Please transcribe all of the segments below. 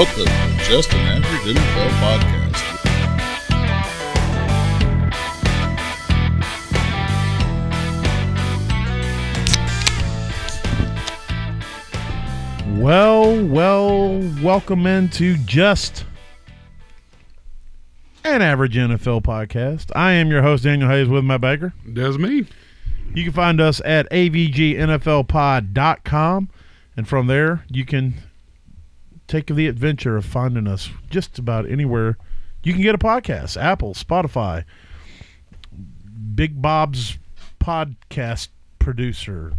Welcome to Just an Average NFL Podcast. Well, well, welcome into just an average NFL podcast. I am your host, Daniel Hayes, with my baker. That's me. You can find us at avgnflpod.com, and from there, you can take the adventure of finding us just about anywhere you can get a podcast Apple, Spotify, Big Bob's podcast producer.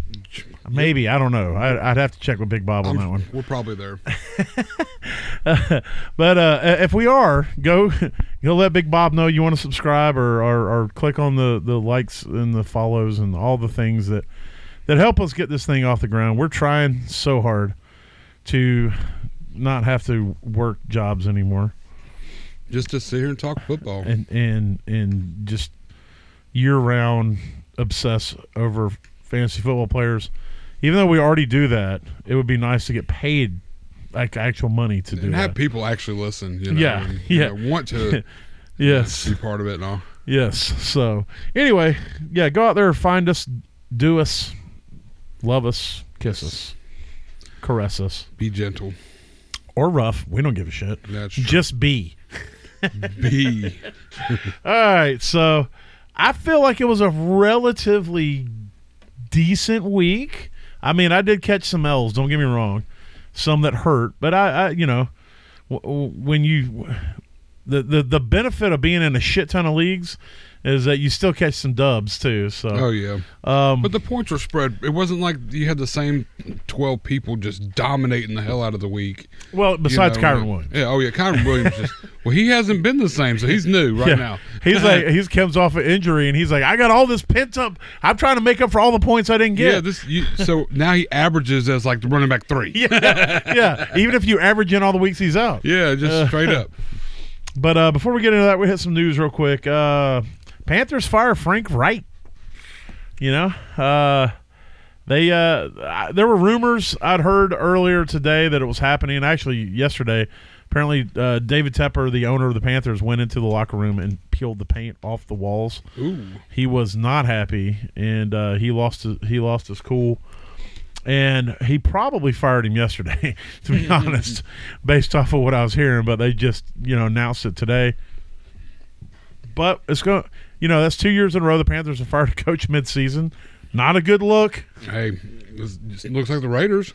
Maybe, I don't know. I, I'd have to check with Big Bob on that one. We're probably there. but uh, if we are, go go let Big Bob know you want to subscribe or, or, or click on the, the likes and the follows and all the things that that help us get this thing off the ground. We're trying so hard to not have to work jobs anymore Just to sit here and talk football. and and and just year round obsess over fantasy football players. Even though we already do that, it would be nice to get paid like actual money to do And have that. people actually listen. You know, Yeah, and, yeah. know, want to Yes. be part of it and all. Yes. So anyway, yeah, go out there, find us, do us, love us, kiss us, caress us, Be gentle. Or rough. We don't give a shit. That's true. Just be. be. All right. So I feel like it was a relatively decent week. I mean, I did catch some L's. Don't get me wrong, some that hurt, but I, I you know, w- w- when you the, the the benefit of being in a shit ton of leagues is that you still catch some dubs too. So Oh yeah. um, But the points were spread. It wasn't like you had the same twelve people just dominating the hell out of the week. Well, you besides know, Kyren Williams. Yeah. Oh yeah. Kyren Williams just. Well, he hasn't been the same, so he's new right Yeah. now. He's like he comes off an injury and he's like, I got all this pent up. I'm trying to make up for all the points I didn't get. Yeah. This. You, so now he averages as like the running back three. Yeah, yeah. Even if you average in all the weeks he's out. Yeah. Just straight up. But uh, before we get into that, we hit some news real quick. Uh, Panthers fire Frank Reich. You know, uh, they uh, I- there were rumors I'd heard earlier today that it was happening. Actually, yesterday, apparently uh, David Tepper, the owner of the Panthers, went into the locker room and peeled the paint off the walls. Ooh. He was not happy, and uh, he lost his, he lost his cool. And he probably fired him yesterday, to be honest, based off of what I was hearing. But they just, you know, announced it today. But it's going, you know, that's two years in a row the Panthers have fired a coach midseason. Not a good look. Hey, looks like the Raiders.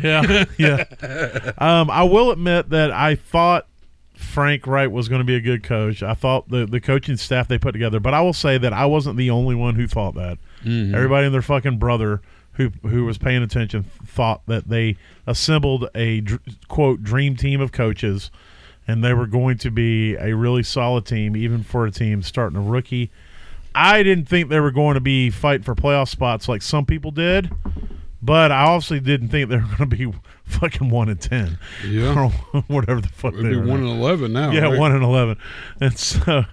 Yeah, yeah. Um, I will admit that I thought Frank Reich was going to be a good coach. I thought the the coaching staff they put together, but I will say that I wasn't the only one who thought that. Everybody and their fucking brother who who was paying attention thought that they assembled a quote dream team of coaches, and they were going to be a really solid team, even for a team starting a rookie. I didn't think they were going to be fighting for playoff spots like some people did. But I obviously didn't think they were going to be fucking one and ten, Yeah. or whatever the fuck It'd they be were. one and eleven now. yeah, right? one and eleven, and so,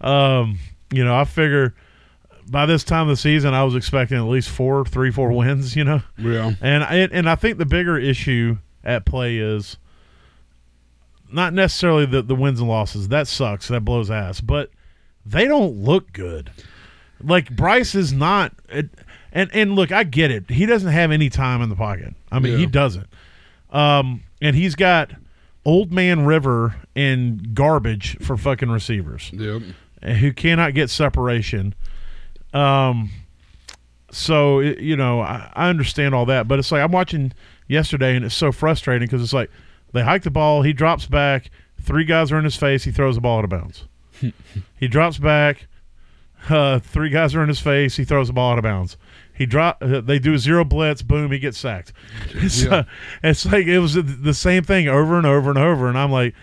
um, you know, I figure by this time of the season, I was expecting at least four, three, four wins. You know, Yeah. and I, and I think the bigger issue at play is not necessarily the the wins and losses. That sucks. That blows ass. But they don't look good. Like Bryce is not. It, and and look, I get it. He doesn't have any time in the pocket. I mean, he doesn't. Um, and he's got old man River and garbage for fucking receivers Yep. who cannot get separation. Um, so you know, I, I understand all that, but it's like I'm watching yesterday, and it's so frustrating because it's like they hike the ball, he drops back, three guys are in his face, he throws the ball out of bounds. he drops back, uh, three guys are in his face, he throws the ball out of bounds. He drop. Uh, they do a zero blitz. Boom. He gets sacked. It's, Yeah. uh, it's like it was the- the same thing over and over and over. And I'm like,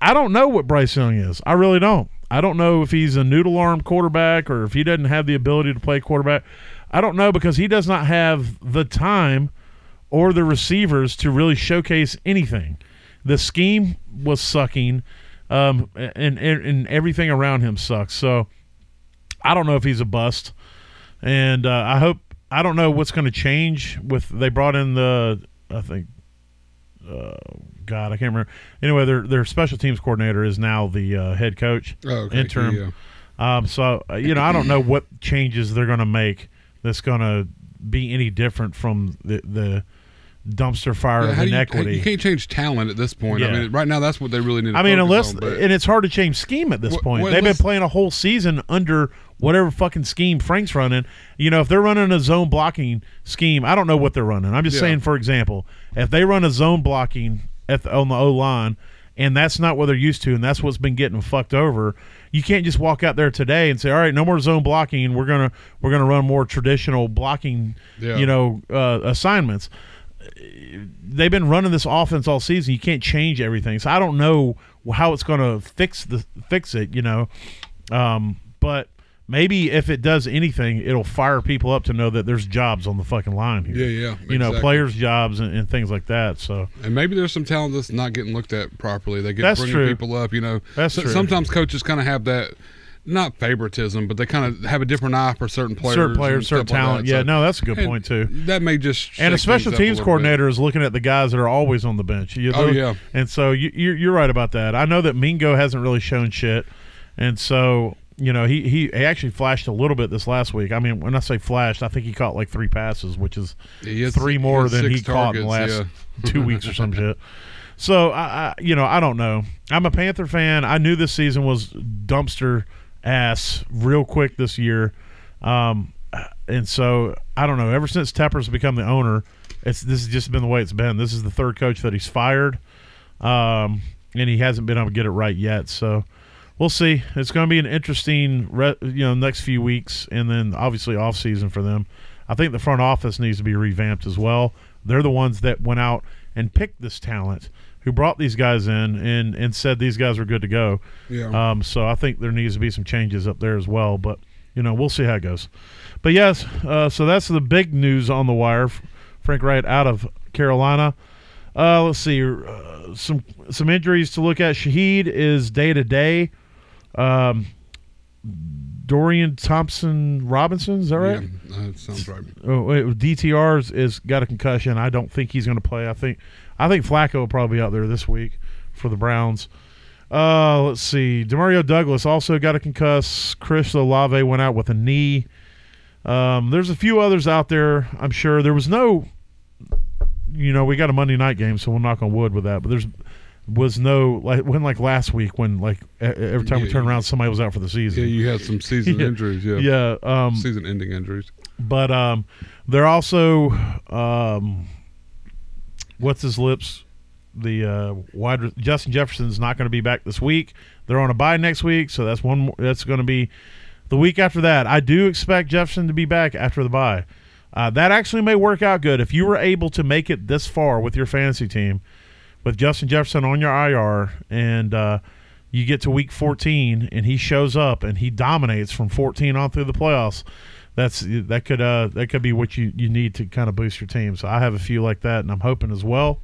I don't know what Bryce Young is. I really don't. I don't know if he's a noodle arm quarterback or if he doesn't have the ability to play quarterback. I don't know because he does not have the time or the receivers to really showcase anything. The scheme was sucking, um, and, and and everything around him sucks. So I don't know if he's a bust, and uh, I hope I don't know what's going to change with they brought in the I think uh, God, I can't remember. Anyway, their their special teams coordinator is now the uh, head coach Oh, okay. interim. Yeah. Um, so uh, you know, I don't know what changes they're going to make that's going to be any different from the the dumpster fire Yeah, of do you, inequity. you can't change talent at this point. I mean, right now that's what they really need. To I mean, unless on, and it's hard to change scheme at this Wh- point. well, They've been playing a whole season under whatever fucking scheme Frank's running. You know, if they're running a zone blocking scheme, I don't know what they're running. I'm just Yeah. saying, for example, if they run a zone blocking at the, on the O line, and that's not what they're used to, and that's what's been getting fucked over. You can't just walk out there today and say, "All right, no more zone blocking. We're gonna we're gonna run more traditional blocking, Yeah. you know, uh, assignments." They've been running this offense all season. You can't change everything, so I don't know how it's going to fix the fix it. You know, um, but maybe if it does anything, it'll fire people up to know that there's jobs on the fucking line here. yeah, yeah, You know, players' jobs and, and things like that. So And maybe there's some talent that's not getting looked at properly. They get That's bringing true. people up. You know, That's So- true. Sometimes coaches kind of have that, not favoritism, but they kind of have a different eye for certain players. certain players, certain stuff like talent. yeah, So- no, that's a good point too. That may just And a special teams bit. coordinator is looking at the guys that are always on the bench. You- Oh, yeah. and so you, you're you're right about that. I know that Mingo hasn't really shown shit, and so you know he, he he actually flashed a little bit this last week. I mean, when I say flashed, I think he caught like three passes, which is He has- three more has than he caught in the last targets, two weeks or some shit. So I, I, you know, I don't know. I'm a Panther fan. I knew this season was dumpster ass real quick this year, um, and so I don't know. Ever since Tepper's become the owner, it's this has just been the way it's been. This is the third coach that he's fired, um, and he hasn't been able to get it right yet. So we'll see. It's going to be an interesting, re- you know, next few weeks, and then obviously off season for them. I think the front office needs to be revamped as well. They're the ones that went out and picked this talent, who brought these guys in and and said these guys are good to go. Yeah. Um, so I think there needs to be some changes up there as well. But you know, we'll see how it goes. But yes, uh, so that's the big news on the wire. Frank Reich out of Carolina. Uh, let's see, uh, some some injuries to look at. Shaheed is day to day. Um, Dorian Thompson Robinson, is that right? Yeah, that sounds right. Oh, wait, DTR's is got a concussion. I don't think he's going to play. I think I think Flacco will probably be out there this week for the Browns. Uh, let's see. Demario Douglas also got a concuss. Chris Olave went out with a knee. Um, there's a few others out there. I'm sure there was no. You know, we got a Monday night game, so we'll knock on wood with that. But there's was no like when like last week when like every time we turn around somebody was out for the season. Yeah, you had some season Yeah. injuries. Yeah. yeah. Um, Season-ending injuries. but um, they're also um, what's his lips? The uh, wide Justin Jefferson's not going to be back this week. They're on a bye next week, so that's one. More, that's going to be the week after that. I do expect Jefferson to be back after the bye. Uh, that actually may work out good if you were able to make it this far with your fantasy team, with Justin Jefferson on your IR, and uh, you get to week 14 and he shows up and he dominates from 14 on through the playoffs. That's that could uh, that could be what you, you need to kind of boost your team. So I have a few like that, and I'm hoping as well.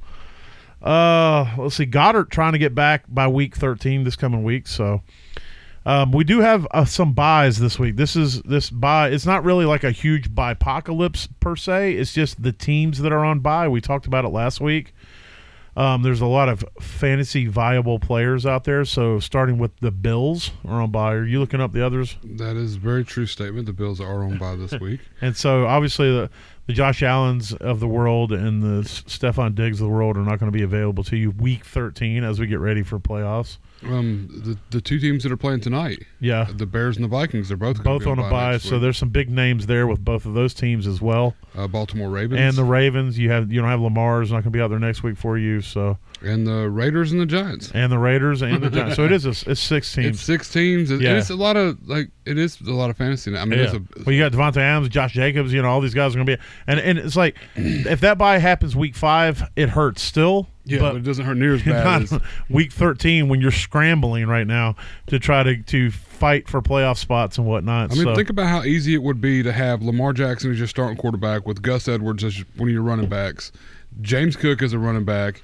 Uh, let's see, Goedert trying to get back by week 13 this coming week. So um, we do have uh, some byes this week. This is this bye. It's not really like a huge bye apocalypse per se. It's just the teams that are on bye. We talked about it last week. Um, there's a lot of fantasy viable players out there. So starting with the Bills are on bye. Are you looking up the others? That is a very true statement. The Bills are on bye this week. And so obviously the the Josh Allens of the world and the Stefon Diggs of the world are not going to be available to you week 13 as we get ready for playoffs. Um, the the two teams that are playing tonight, Yeah. the Bears and the Vikings, they're both Both be on a bye, so week. there's some big names there with both of those teams as well. uh, Baltimore Ravens And the Ravens, you have you don't have Lamar's not going to be out there next week for you. So and the Raiders and the Giants. and the Raiders and the Giants. So it is a, it's six It's teams. six teams. It- Yeah. It's a lot of like it is a lot of fantasy. I mean, Yeah. it's a, well, you got Davante Adams, Josh Jacobs. You know all these guys are going to be, and and it's like if that bye happens week five, it hurts still. Yeah, but, but it doesn't hurt near as bad. as, week 13 when you're scrambling right now to try to, to fight for playoff spots and whatnot. I mean, so, think about how easy it would be to have Lamar Jackson as your starting quarterback with Gus Edwards as one of your running backs, James Cook as a running back,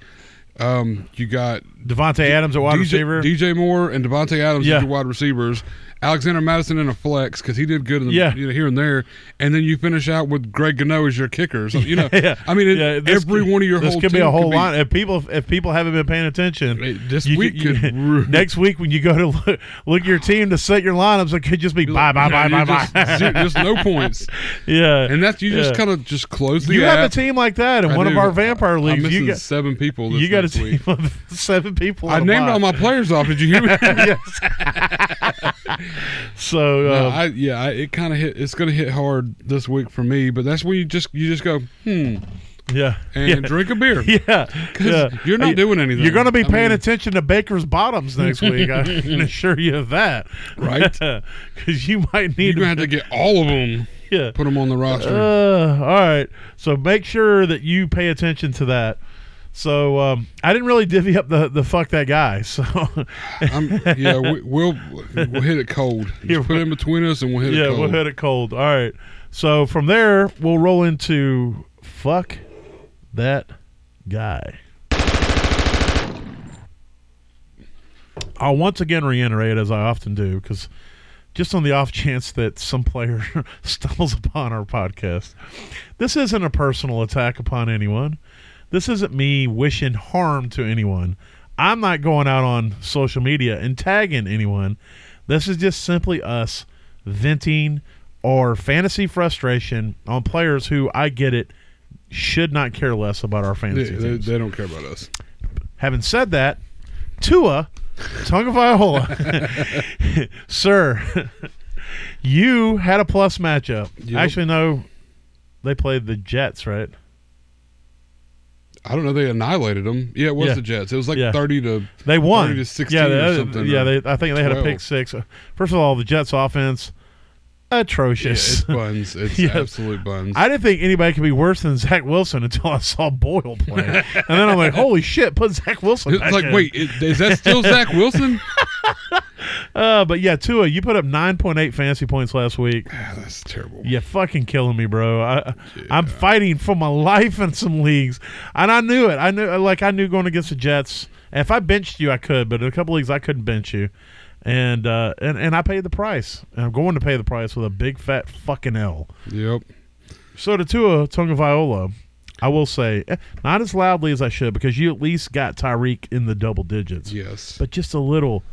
Um, you got Davante Adams at wide DJ, receiver. DJ Moore and Davante Adams Yeah. as your wide receivers. Alexander Mattison in a flex because he did good in the Yeah. you know, here and there, and then you finish out with Greg Gano as your kicker. So you know, yeah. I mean, it, Yeah, every could- one of your this could be a whole line. If people if people haven't been paying attention, this you week you- could next week when you go to look, look at your team to set your lineups, it could just be bye bye bye bye bye. just, no points, yeah, and that's you just kind of just close the you app. have a team like that in I one of our vampire I'm leagues. missing You got seven people. This you got a next team week. of seven people. I named all my players off. Did you hear me? yes. so No, uh, I, yeah, I, it kind of hit. It's going to hit hard this week for me, but that's when you just you just go hmm yeah, and yeah. drunk a beer. Yeah, 'Cause yeah. you're not doing anything. You're going to be paying mean- attention to Baker's bottoms next week. I can assure you of that, Right. Because you might need. You're gonna have to get all of them, Yeah. put them on the roster. Uh, all right. So make sure that you pay attention to that. So um, I didn't really divvy up the the fuck that guy. So I'm, yeah, we, we'll we'll hit it cold. Just Yeah. put it in between us, and we'll hit yeah, it cold. we'll hit it cold. All right. So from there, we'll roll into fuck that guy. I'll once again reiterate, as I often do, because just on the off chance that some player stumbles upon our podcast, this isn't a personal attack upon anyone. This isn't me wishing harm to anyone. I'm not going out on social media and tagging anyone. This is just simply us venting our fantasy frustration on players who I get it should not care less about our They, fantasy they, teams. they don't care about us. Having said that, Tua Tagovailoa, sir, you had a plus matchup. Yep. Actually, no, they played the Jets, right? I don't know. They annihilated them. Yeah, it was Yeah. the Jets. It was like Yeah. thirty to. They won. 30 to 16 yeah, or they, something, Yeah, or they, I think they had a pick 12. six. First of all, the Jets' offense Yeah, atrocious. it's buns. It's Yes. absolute buns. I didn't think anybody could be worse than Zach Wilson until I saw Boyle play, and then I'm like, "Holy shit!" Put Zach Wilson. it's like, in. wait, is that still Zach Wilson? Uh, but yeah, Tua, you put up 9.8 fantasy points last week. Ah, that's terrible. You're fucking killing me, bro. I, I'm fighting for my life in some leagues, and I knew it. I knew, like, I knew going against the Jets. If I benched you, I could, but in a couple leagues, I couldn't bench you, and uh, and and I paid the price. And I'm going to pay the price with a big fat fucking L. Yep. So to Tua Tonga Viola, I will say, eh, not as loudly as I should, because you at least got Tyreek in the double digits, Yes. but just a little.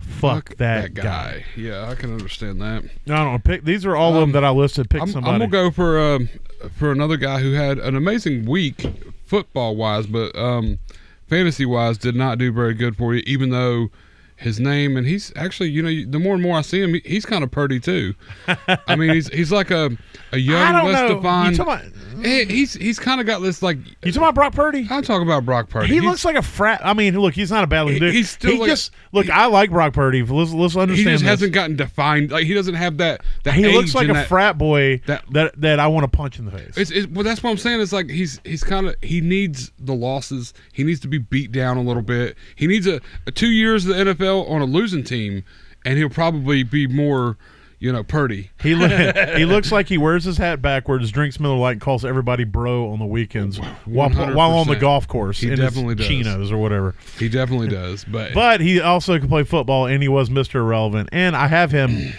Fuck, that, guy. Yeah, I can understand that. No, no, pick. These are all of them Um, that I listed. Pick I'm, I'm gonna go for um, for another guy who had an amazing week football wise, but um, fantasy wise did not do very good for you. Even though his name and he's actually, you know, the more and more I see him, he, he's kind of purdy too. I mean, he's he's like a a young, less defined. He- he's he's kind of got this like. you talking about Brock Purdy? I'm talking about Brock Purdy. He He's- looks like a frat. I mean, look, he's not a bad looking dude. he's still he like- just look. I like Brock Purdy. Let's let's understand. he just this. hasn't gotten defined. Like he doesn't have that. that He looks like a that, frat boy that- that that, I want to punch in the face. It's, it's well, that's what I'm saying. It's like he's he's kind of he needs the losses. He needs to be beat down a little bit. He needs a, a two years of the NFL on a losing team, and he'll probably be more, you know, Purdy. He he looks like he wears his hat backwards, drinks Miller Lite, and calls everybody bro on the weekends while while on the golf course He definitely does. chinos or whatever. He definitely does. But, But he also can play football, and he was Mister Irrelevant. And I have him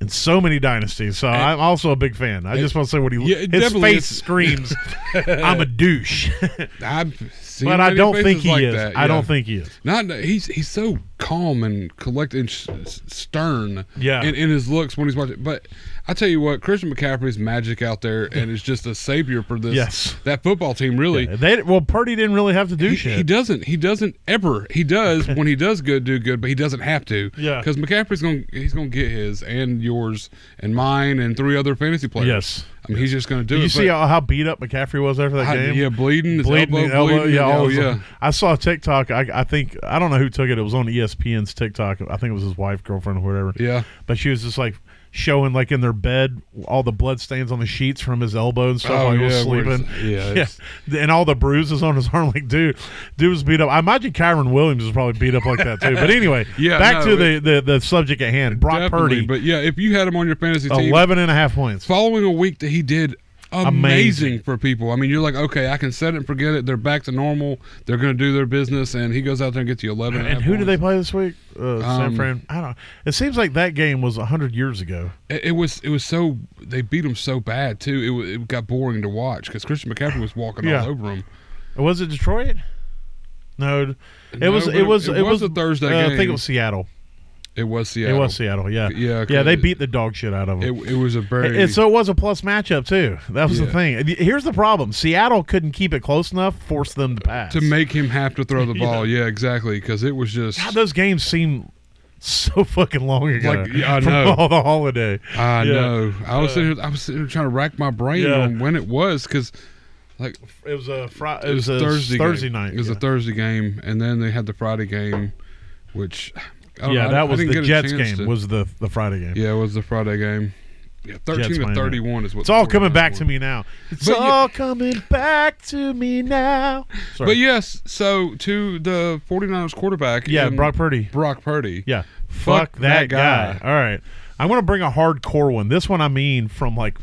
in so many dynasties, so I'm also a big fan. I just want to say what he Yeah, his face screams, "I'm a douche," I've seen but I don't think he like is. that, I yeah. don't think he is. Not he's he's so calm and collected and s- s- stern. Yeah. In, in his looks when he's watching. But I tell you what, Christian McCaffrey's magic out there and is just a savior for this Yes. that football team. Really. They well, Purdy didn't really have to do He, shit. he doesn't. He doesn't ever. He does when he does good, do good, but he doesn't have to. Yeah. Because McCaffrey's going. to He's going to get his and yours and mine and three other fantasy players. Yes. I mean, he's just going to do Did it. you see how, how beat up McCaffrey was after that I- game? yeah, bleeding, bleeding elbow, elbow. bleeding. Yeah, oh yeah. I saw TikTok. I, I think I don't know who took it. It was on ESPN's TikTok. I think it was his wife, girlfriend, or whatever. Yeah. But she was just like showing like in their bed all the blood stains on the sheets from his elbow and stuff Oh, while he was yeah, sleeping. yeah, yeah, and all the bruises on his arm. Like, dude, dude was beat up. I imagine Kyren Williams was probably beat up like that too. But anyway, Yeah, back no, to the, the the subject at hand. Brock Purdy, But yeah, if you had him on your fantasy team, 11 and a half points. following a week that he did amazing, Amazing. for people. I mean, you're like, okay, I can set it and forget it. They're back to normal. They're going to do their business, and he goes out there and gets you 11. And who did they play this week? Uh, San Um, Fran. I don't. It seems like that game was hundred years ago. It, it was it was so they beat them so bad too. It, it got boring to watch because Christian McCaffrey was walking Yeah. all over him. Was it Detroit? No, it No, was. It was. It, It, was was a Thursday uh, game. I think it was Seattle. It was Seattle. It was Seattle. Yeah. Yeah, Yeah. They beat the dog shit out of them. It, it was a very. And so it was a plus matchup too. That was the thing. Here's the problem: Seattle couldn't keep it close enough, force them to pass. to make him have to throw the ball. yeah, exactly. Because it was just. God, those games seem so fucking long ago. Like, yeah, I know. all the holiday. I Yeah. know. I was Uh, sitting here, I was sitting here trying to rack my brain Yeah. on when it was because, like, It was a Friday. it was, a Thursday. Thursday game. night. It was yeah. a Thursday game, and then they had the Friday game, which. I yeah, that I was the Jets game. to- Was the the Friday game? Yeah, it was the Friday game. Yeah, thirteen Jets to thirty-one is what. It's all coming back won. to me now. It's But all coming back to me now. Sorry. But yes, so to the 49ers quarterback. yeah, Brock Purdy. Brock Purdy. Yeah, Fuck fuck, that, that guy. guy. All right, I'm gonna bring a hardcore one. This one I mean from like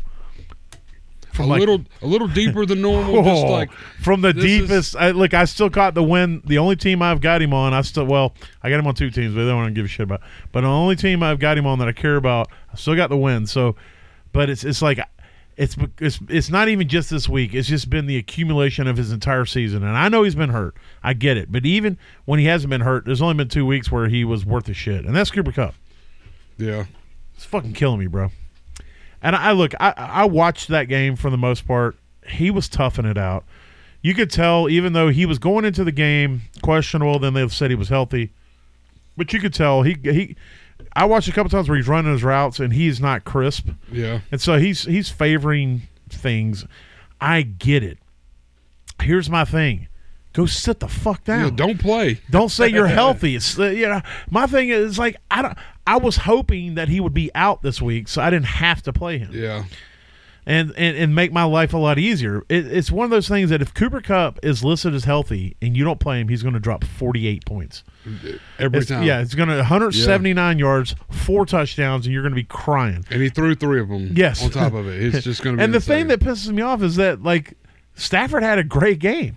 a like little a little deeper than normal. just Oh, like from the this is- deepest. I, look, I still caught the win. The only team I've got him on, I still well, I got him on two teams, but I don't want to give a shit about. But the only team I've got him on that I care about, I still got the win. So, but it's it's like. It's, it's it's not even just this week. It's just been the accumulation of his entire season, and I know he's been hurt. I get it, but even when he hasn't been hurt, there's only been two weeks where he was worth a shit, and that's Cooper Kupp. yeah, It's fucking killing me, bro. And I look, I I watched that game for the most part. He was toughing it out. You could tell, even though he was going into the game questionable, then they said he was healthy. But you could tell he he. I watched a couple times where he's running his routes and he's not crisp, yeah. and so he's he's favoring things. I get it. Here's my thing: go sit the fuck down. Yeah, don't play. Don't say you're healthy. It's uh, you know my thing is like I don't. I was hoping that he would be out this week, so I didn't have to play him, Yeah, and and, and make my life a lot easier. It, it's one of those things that if Cooper Kupp is listed as healthy and you don't play him, he's going to drop 48 points. every It's- time. Yeah, it's going to 179 yards, four touchdowns, and you're going to be crying. and he threw three of them. Yes. on top of it, it's just going to be. And the thing that pisses me off is that like Stafford had a great game.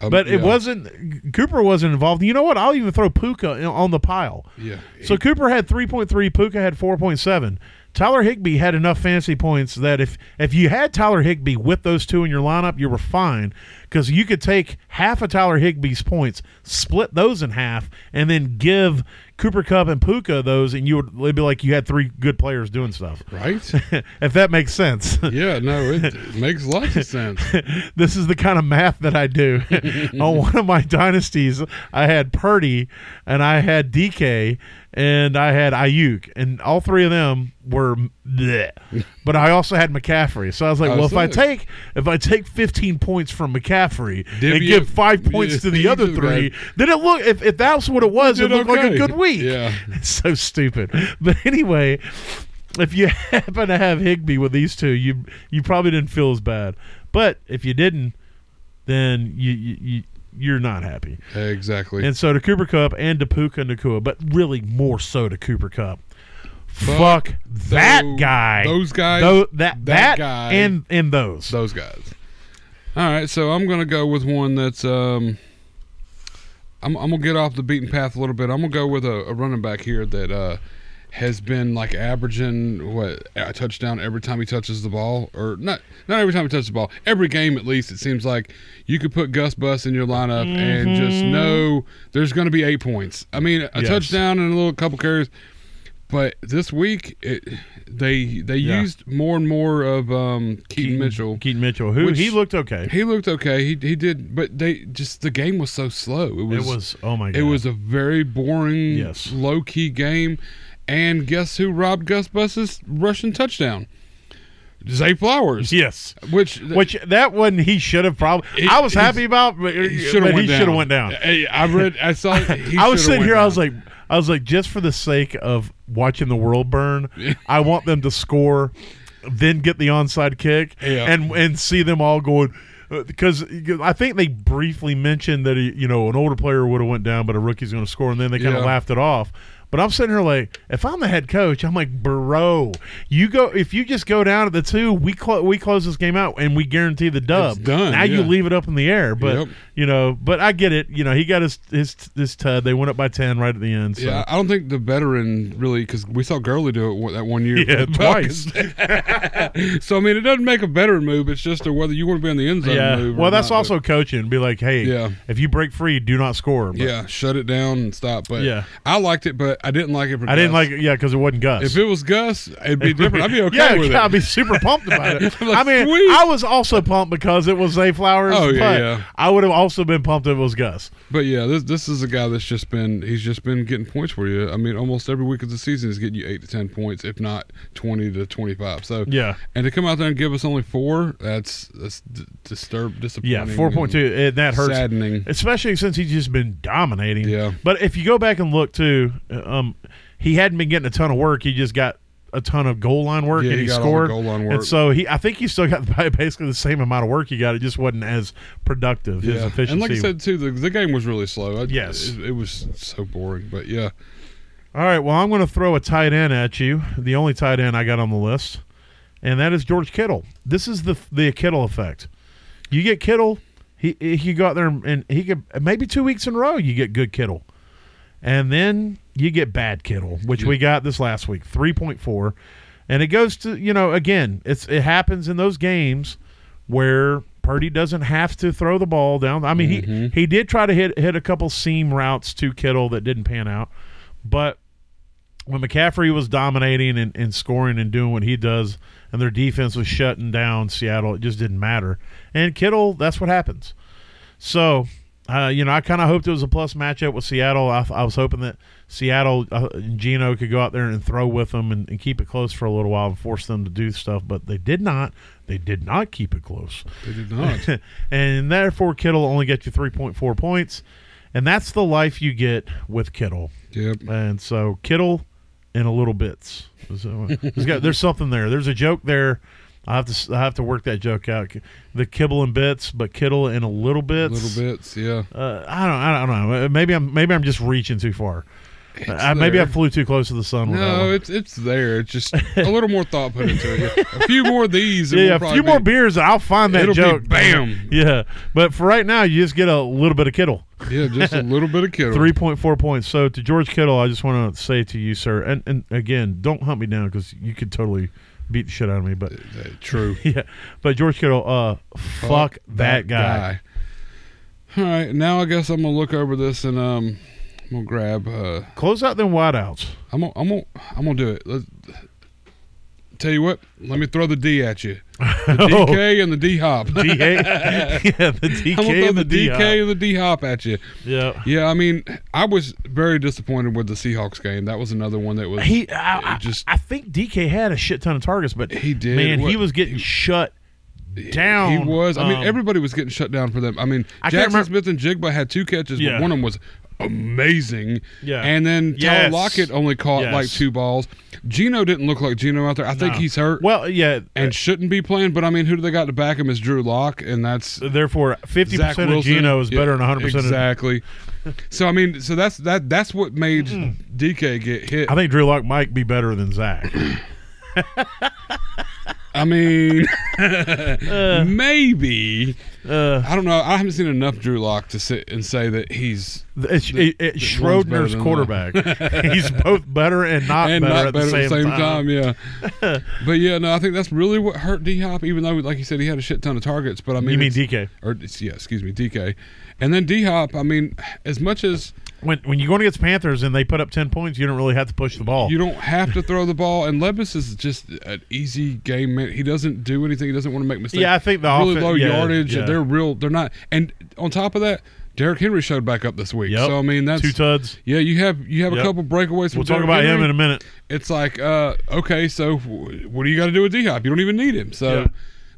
Um, But it yeah. wasn't Cooper wasn't involved. You know what? I'll even throw Puka on the pile. Yeah. So Cooper had 3.3, Puka had 4.7. Tyler Higbee had enough fantasy points that if if you had Tyler Higbee with those two in your lineup, you were fine because you could take half of Tyler Higbee's points, split those in half, and then give Cooper Kupp and Puka those, and you would it'd be like you had three good players doing stuff. right. if that makes sense. yeah, no, it makes lots of sense. this is the kind of math that I do. On one of my dynasties, I had Purdy and I had DK and I had Aiyuk, and all three of them were bleh. But I also had McCaffrey, so I was like, I well, was if I take if I take 15 points from McCaffrey and give five points to the other three, that. then it look if, if that's what it was, it looked like a good week. Yeah. It's so stupid. But anyway, if you happen to have Higbee with these two, you you probably didn't feel as bad. But if you didn't, then you you, you you're not happy. Exactly. And so to Cooper Kupp and to Puka Nacua, but really more so to Cooper Kupp. Fuck Fuck that guy. those guys, Tho- that that that guy. and and those. those guys. All right, so I'm gonna go with one that's um. I'm, I'm gonna get off the beaten path a little bit. I'm gonna go with a, a running back here that uh, has been like averaging what a touchdown every time he touches the ball, or not not every time he touches the ball. Every game at least, it seems like you could put Gus Bus in your lineup and just know there's gonna be eight points. I mean, a Mm-hmm. Yes. touchdown and a little couple carries. But this week, it, they they Yeah. used more and more of um, Keaton, Mitchell. Keaton Mitchell, who he looked okay. He looked okay. He he did, but they just the game was so slow. It was it was oh my god. it was a very boring, Yes. low key game. And guess who robbed Gus Bus's rushing touchdown? Zay Flowers. yes. Which Which that one he should have probably. It- I was happy about, but, he should have went down. went down. I read. I saw. He I was sitting here. I was like, I was like, just for the sake of watching the world burn, I want them to score, then get the onside kick, Yeah. and and see them all going. Uh, because I think they briefly mentioned that he, you know an older player would have went down, but a rookie's going to score, and then they kind of Yeah. laughed it off. But I'm sitting here like, if I'm the head coach, I'm like, bro, you go if you just go down to the two, we clo- we close this game out and we guarantee the dub. It's done, Now you leave it up in the air, but Yep. you know, but I get it. You know, he got his his this tud. They went up by ten right at the end. So. Yeah, I don't think the veteran really because we saw Gurley do it that one year. Yeah, twice. So I mean, it doesn't make a veteran move. It's just a whether you want to be in the end zone. Yeah. move Well, that's not, also coaching. Be like, hey, Yeah. if you break free, do not score. but- But yeah, shut it down and stop. But Yeah. I liked it, but I didn't like it. For I didn't like it. Yeah, because it wasn't Gus. If it was Gus, it'd be different. I'd be okay yeah, with yeah, it. I'd be super pumped about it. Like, I mean, sweet. I was also pumped because it was Zay Flowers. Oh, yeah, but yeah. I would have also been pumped if it was Gus. But yeah, this this is a guy that's just been he's just been getting points for you. I mean, almost every week of the season is getting you eight to ten points, if not twenty to twenty five. So Yeah. and to come out there and give us only four, that's that's d- disturb disappointing. Yeah, four point two. and That hurts, Saddening. especially since he's just been dominating. Yeah. But if you go back and look too, uh, um, he hadn't been getting a ton of work. He just got a ton of goal line work, Yeah, and he he, got all the scored. goal line And so he, I think he still got basically the same amount of work he got. It just wasn't as productive. His Yeah, efficiency. and like I said too, the, the game was really slow. I, Yes. it, it was so boring. But yeah, All right, well, I'm going to throw a tight end at you. The only tight end I got on the list, and that is George Kittle. This is the the Kittle effect. You get Kittle, he he go out there and he could maybe two weeks in a row you get good Kittle, and then you get bad Kittle, which we got this last week, three point four, and it goes to you know again it's it happens in those games where Purdy doesn't have to throw the ball down. I mean he mm-hmm. he did try to hit hit a couple seam routes to Kittle that didn't pan out, but when McCaffrey was dominating and, and scoring and doing what he does, and their defense was shutting down Seattle, it just didn't matter. And Kittle, that's what happens. So, uh, you know, I kind of hoped it was a plus matchup with Seattle. I, I was hoping that Seattle uh, and Geno could go out there and throw with them and, and keep it close for a little while and force them to do stuff, but they did not. They did not keep it close they did not. and therefore Kittle only gets you 3.4 points, and that's the life you get with Kittle. yep. And so Kittle in a little bits. So, there's, got, there's something there. There's a joke there. I have to I have to work that joke out. The kibble and bits, but Kittle in a little bits. Little bits. Yeah. Uh, I don't I don't know. Maybe I'm maybe I'm just reaching too far. I, maybe I flew too close to the sun. No, it's it's there. It's just a little more thought put into it. A few more of these. and yeah, we'll a few more beers, I'll find that It'll be joke. bam. Yeah, but for right now, you just get a little bit of Kittle. Yeah, just a little bit of Kittle. Three point four points. So to George Kittle, I just want to say to you, sir, and and again, don't hunt me down because you could totally beat the shit out of me. But Uh, True. yeah, but George Kittle, uh, fuck, that, guy. All right, now I guess I'm gonna look over this and um, I'm gonna grab. Uh, Close out them wideouts. I'm gonna, I'm gonna, I'm gonna do it. Let's, tell you what, let me throw the D at you. The Oh. DK and the D hop. Yeah, the DK I'm gonna throw and the, the DK DK. and the D hop at you. Yeah, Yeah, I mean, I was very disappointed with the Seahawks game. That was another one that was he. I, just I think DK had a shit ton of targets, but He did. Man, he was getting shut down. He was. I mean, Um, everybody was getting shut down for them. I mean, I Jaxon Smith-Njigba had two catches, Yeah. but one of them was amazing. Yeah. And then Yes. Tyler Lockett only caught Yes. like two balls. Geno didn't look like Geno out there. I think No. he's hurt Well, yeah, and shouldn't be playing. But I mean, who do they got to back him? Is Drew Lock, and that's therefore fifty Zach percent of Wilson. Geno is Yeah, better than hundred percent. of Exactly. so I mean, so that's that. That's what made mm-hmm. DK get hit. I think Drew Lock might be better than Zach. I mean, uh. maybe. Uh, I don't know. I haven't seen enough Drew Lock to sit and say that he's It's, it, it, the Schrodinger's quarterback. He's both better and not and better not at better the same, time. Yeah, but yeah, no, I think that's really what hurt D Hop. Even though, like you said, he had a shit ton of targets. But I mean, you mean DK? Or yeah, excuse me, DK, and then D Hop. I mean, as much as When when you're going against Panthers and they put up ten points, you don't really have to push the ball. you don't have to throw the ball, and Levis is just an easy game man. He doesn't do anything. He doesn't want to make mistakes. Yeah, I think the really offen- low yeah, yardage. yeah. They're real. They're not. And on top of that, Derrick Henry showed back up this week. Yep. So I mean, that's Two tuds. yeah. You have you have Yep. a couple breakaways. From We'll talk Derrick about him in a minute. it's like, uh, okay, so what do you got to do with D Hop? You don't even need him. So, Yeah.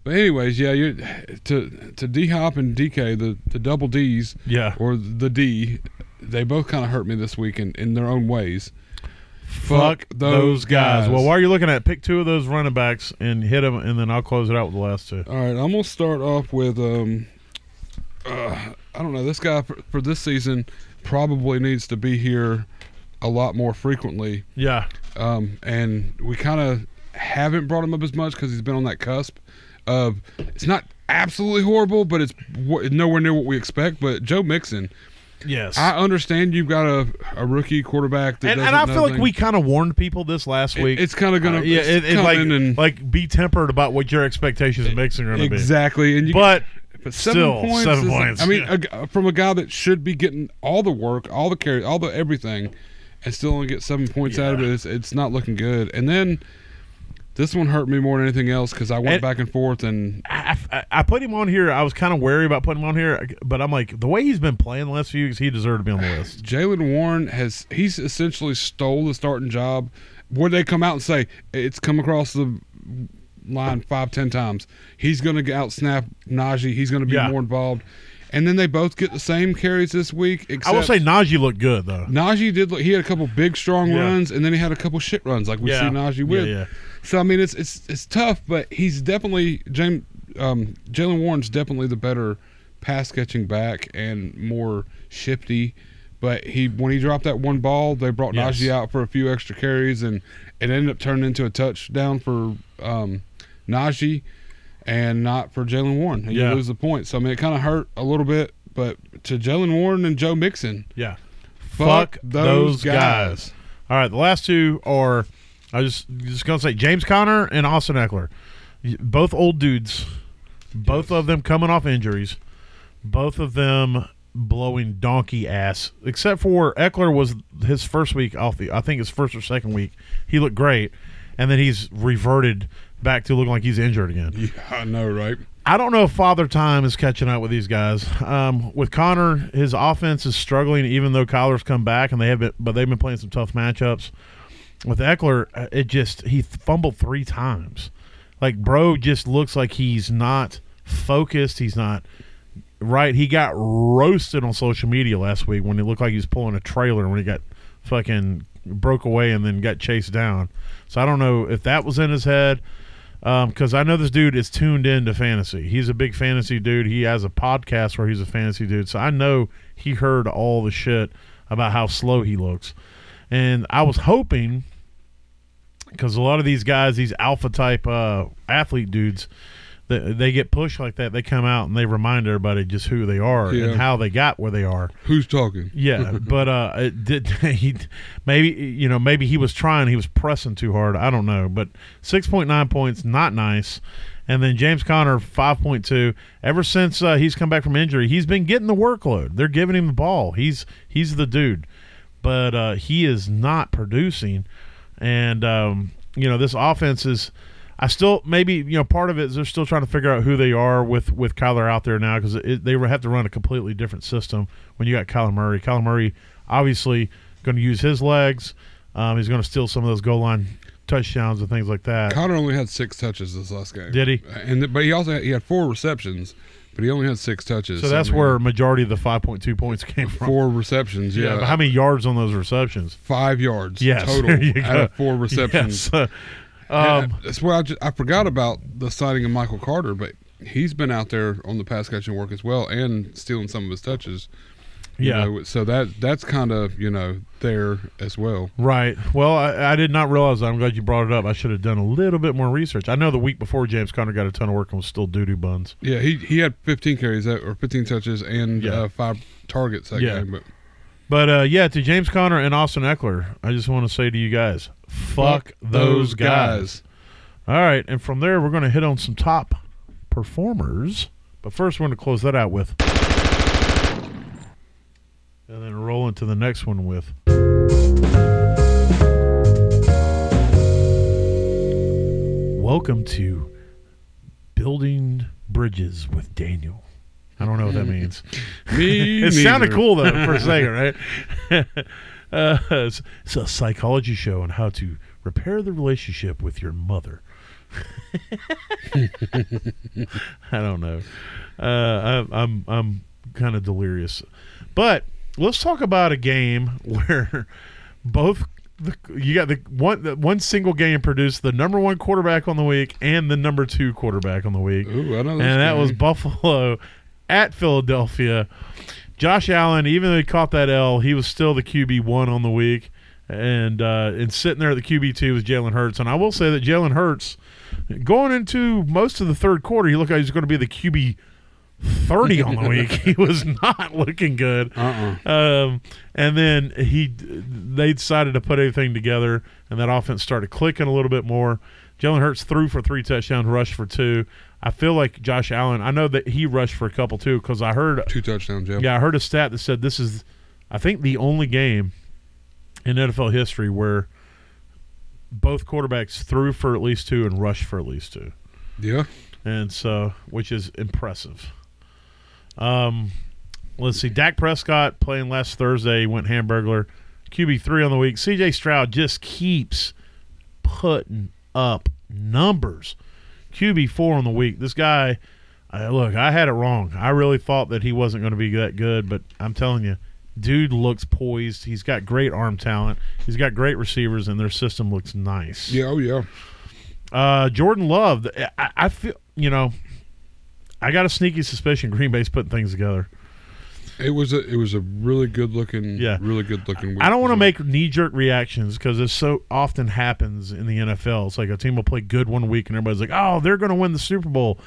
but anyways, yeah, you to to D Hop and DK, the the double D's Yeah. or the D, they both kind of hurt me this week in, in their own ways. Fuck those guys. Well, while you're looking at, it, pick two of those running backs and hit them, and then I'll close it out with the last two. All right, I'm gonna start off with um, uh, I don't know. This guy for, for this season probably needs to be here a lot more frequently, Yeah. um, and we kind of haven't brought him up as much because he's been on that cusp of it's not absolutely horrible, but it's w- nowhere near what we expect. But Joe Mixon, Yes. I understand you've got a, a rookie quarterback that and, and I feel like we kind of warned people this last It- week. it's kind of gonna Uh, yeah, it's it, like and like be tempered about what your expectations of Mixon are going to be. exactly, and you But But seven Still, points. seven points, I mean, yeah. a from a guy that should be getting all the work, all the carry, all the everything, and still only get seven points out of it, it's, it's not looking good. And then this one hurt me more than anything else because I went And- back and forth and I, I, I put him on here. I was kind of wary about putting him on here, but I'm like the way he's been playing the last few weeks, he deserved to be on the list. Jaylen Warren has he's essentially stole the starting job. Would they come out and say it's come across the line five ten times? He's going to out snap Najee. He's going to be Yeah. more involved. And then they both get the same carries this week. Except I will say Najee looked good though. Najee did. look- He had a couple big, strong Yeah. runs, and then he had a couple shit runs, like we Yeah. see Najee Yeah, with. So I mean, it's it's it's tough, but he's definitely James um, Jaylen Warren's definitely the better pass catching back and more shifty. But he when he dropped that one ball, they brought Yes. Najee out for a few extra carries, and it ended up turning into a touchdown for um, Najee, and not for Jaylen Warren. And Yeah. You lose the point. So I mean, it kind of hurt a little bit, but to Jaylen Warren and Joe Mixon. Yeah. Fuck those guys. All right, the last two are I was just gonna say James Conner and Austin Ekeler, both old dudes, both of them coming off injuries, both of them blowing donkey ass. Except for Ekeler was his first week off the I think his first or second week he looked great, and then he's reverted back to looking like he's injured again. Yeah, I know, right? I don't know if Father Time is catching up with these guys. Um, with Conner, his offense is struggling, even though Kyler's come back, and they have been, but they've been playing some tough matchups. With Ekeler, uh, it just he fumbled three times. Like, bro, just looks like he's not focused. He's not right. He got roasted on social media last week when it looked like he was pulling a trailer when he got fucking broke away and then got chased down. So I don't know if that was in his head because I know this dude is tuned into fantasy. He's a big fantasy dude. He has a podcast where he's a fantasy dude. So I know he heard all the shit about how slow he looks. And I was hoping because a lot of these guys, these alpha type uh, athlete dudes, they, they get pushed like that. They come out and they remind everybody just who they are Yeah. and how they got where they are. Who's talking? Yeah, but uh, it did he maybe you know maybe he was trying, he was pressing too hard. I don't know, but six point nine points, not nice. And then James Conner five point two. Ever since uh, he's come back from injury, he's been getting the workload. They're giving him the ball. He's he's the dude, but uh, he is not producing. And um, you know this offense is. I still maybe you know part of it is they're still trying to figure out who they are with with Kyler out there now because they have to run a completely different system when you got Kyler Murray. Kyler Murray obviously going to use his legs. Um, he's going to steal some of those goal line touchdowns and things like that. Conner only had six touches this last game. Did he? And but he also had, he had four receptions, but he only had six touches. So that's I mean, where majority of the five point two points came from. four receptions. Yeah, but how many yards on those receptions? five yards Yes, total you out of four receptions. Yes. Um, that's where I, ju- I forgot about the signing of Michael Carter, but he's been out there on the pass catching work as well and stealing some of his touches. Yeah. know, so that that's kind of you know there as well. Right. Well, I, I did not realize. that. I'm glad you brought it up. I should have done a little bit more research. I know the week before James Conner got a ton of work and was still doo doo buns. Yeah, he he had 15 carries or 15 touches and Yeah. uh, five targets that Yeah. game. But But uh, yeah, to James Conner and Austin Ekeler, I just want to say to you guys, fuck, those guys. All right, and from there we're going to hit on some top performers. But first, we're going to close that out with, and then roll into the next one with. Welcome to building bridges with Daniel. I don't know what that means. Me, it sounded cool though for a second, right? uh, it's, it's a psychology show on how to repair the relationship with your mother. I don't know. Uh, I, I'm I'm kind of delirious, but let's talk about a game where both the, you got the one the one single game produced the number one quarterback on the week and the number two quarterback on the week Ooh, I know and that was. Buffalo at Philadelphia. Josh Allen, even though he caught that L, he was still the QB one on the week. and uh, and sitting there at the QB two was Jalen Hurts. And I will say that Jalen Hurts, going into most of the third quarter, he looked like he was going to be the QB thirty on the week. He was not looking good. Uh-uh. Um, and then he they decided to put everything together, and that offense started clicking a little bit more. Jalen Hurts threw for three touchdowns, rushed for two. I feel like Josh Allen. I know that he rushed for a couple too, because I heard Two touchdowns, yeah. yeah, I heard a stat that said this is, I think, the only game in NFL history where both quarterbacks threw for at least two and rushed for at least two, Yeah. and so which is impressive. Um, let's see, Dak Prescott playing last Thursday went Hamburglar, QB three on the week. C.J. Stroud just keeps putting up numbers. QB four on the week. This guy, uh, look, I had it wrong. I really thought that he wasn't going to be that good, but I'm telling you, dude looks poised. He's got great arm talent. He's got great receivers, and their system looks nice. Yeah, oh yeah. Uh, Jordan Love, I, I feel, you know, I got a sneaky suspicion Green Bay's putting things together. It was a it was a really good looking Yeah. really good looking week. I don't want to make knee jerk reactions because this so often happens in the NFL. It's like a team will play good one week and everybody's like, "Oh, they're going to win the Super Bowl,"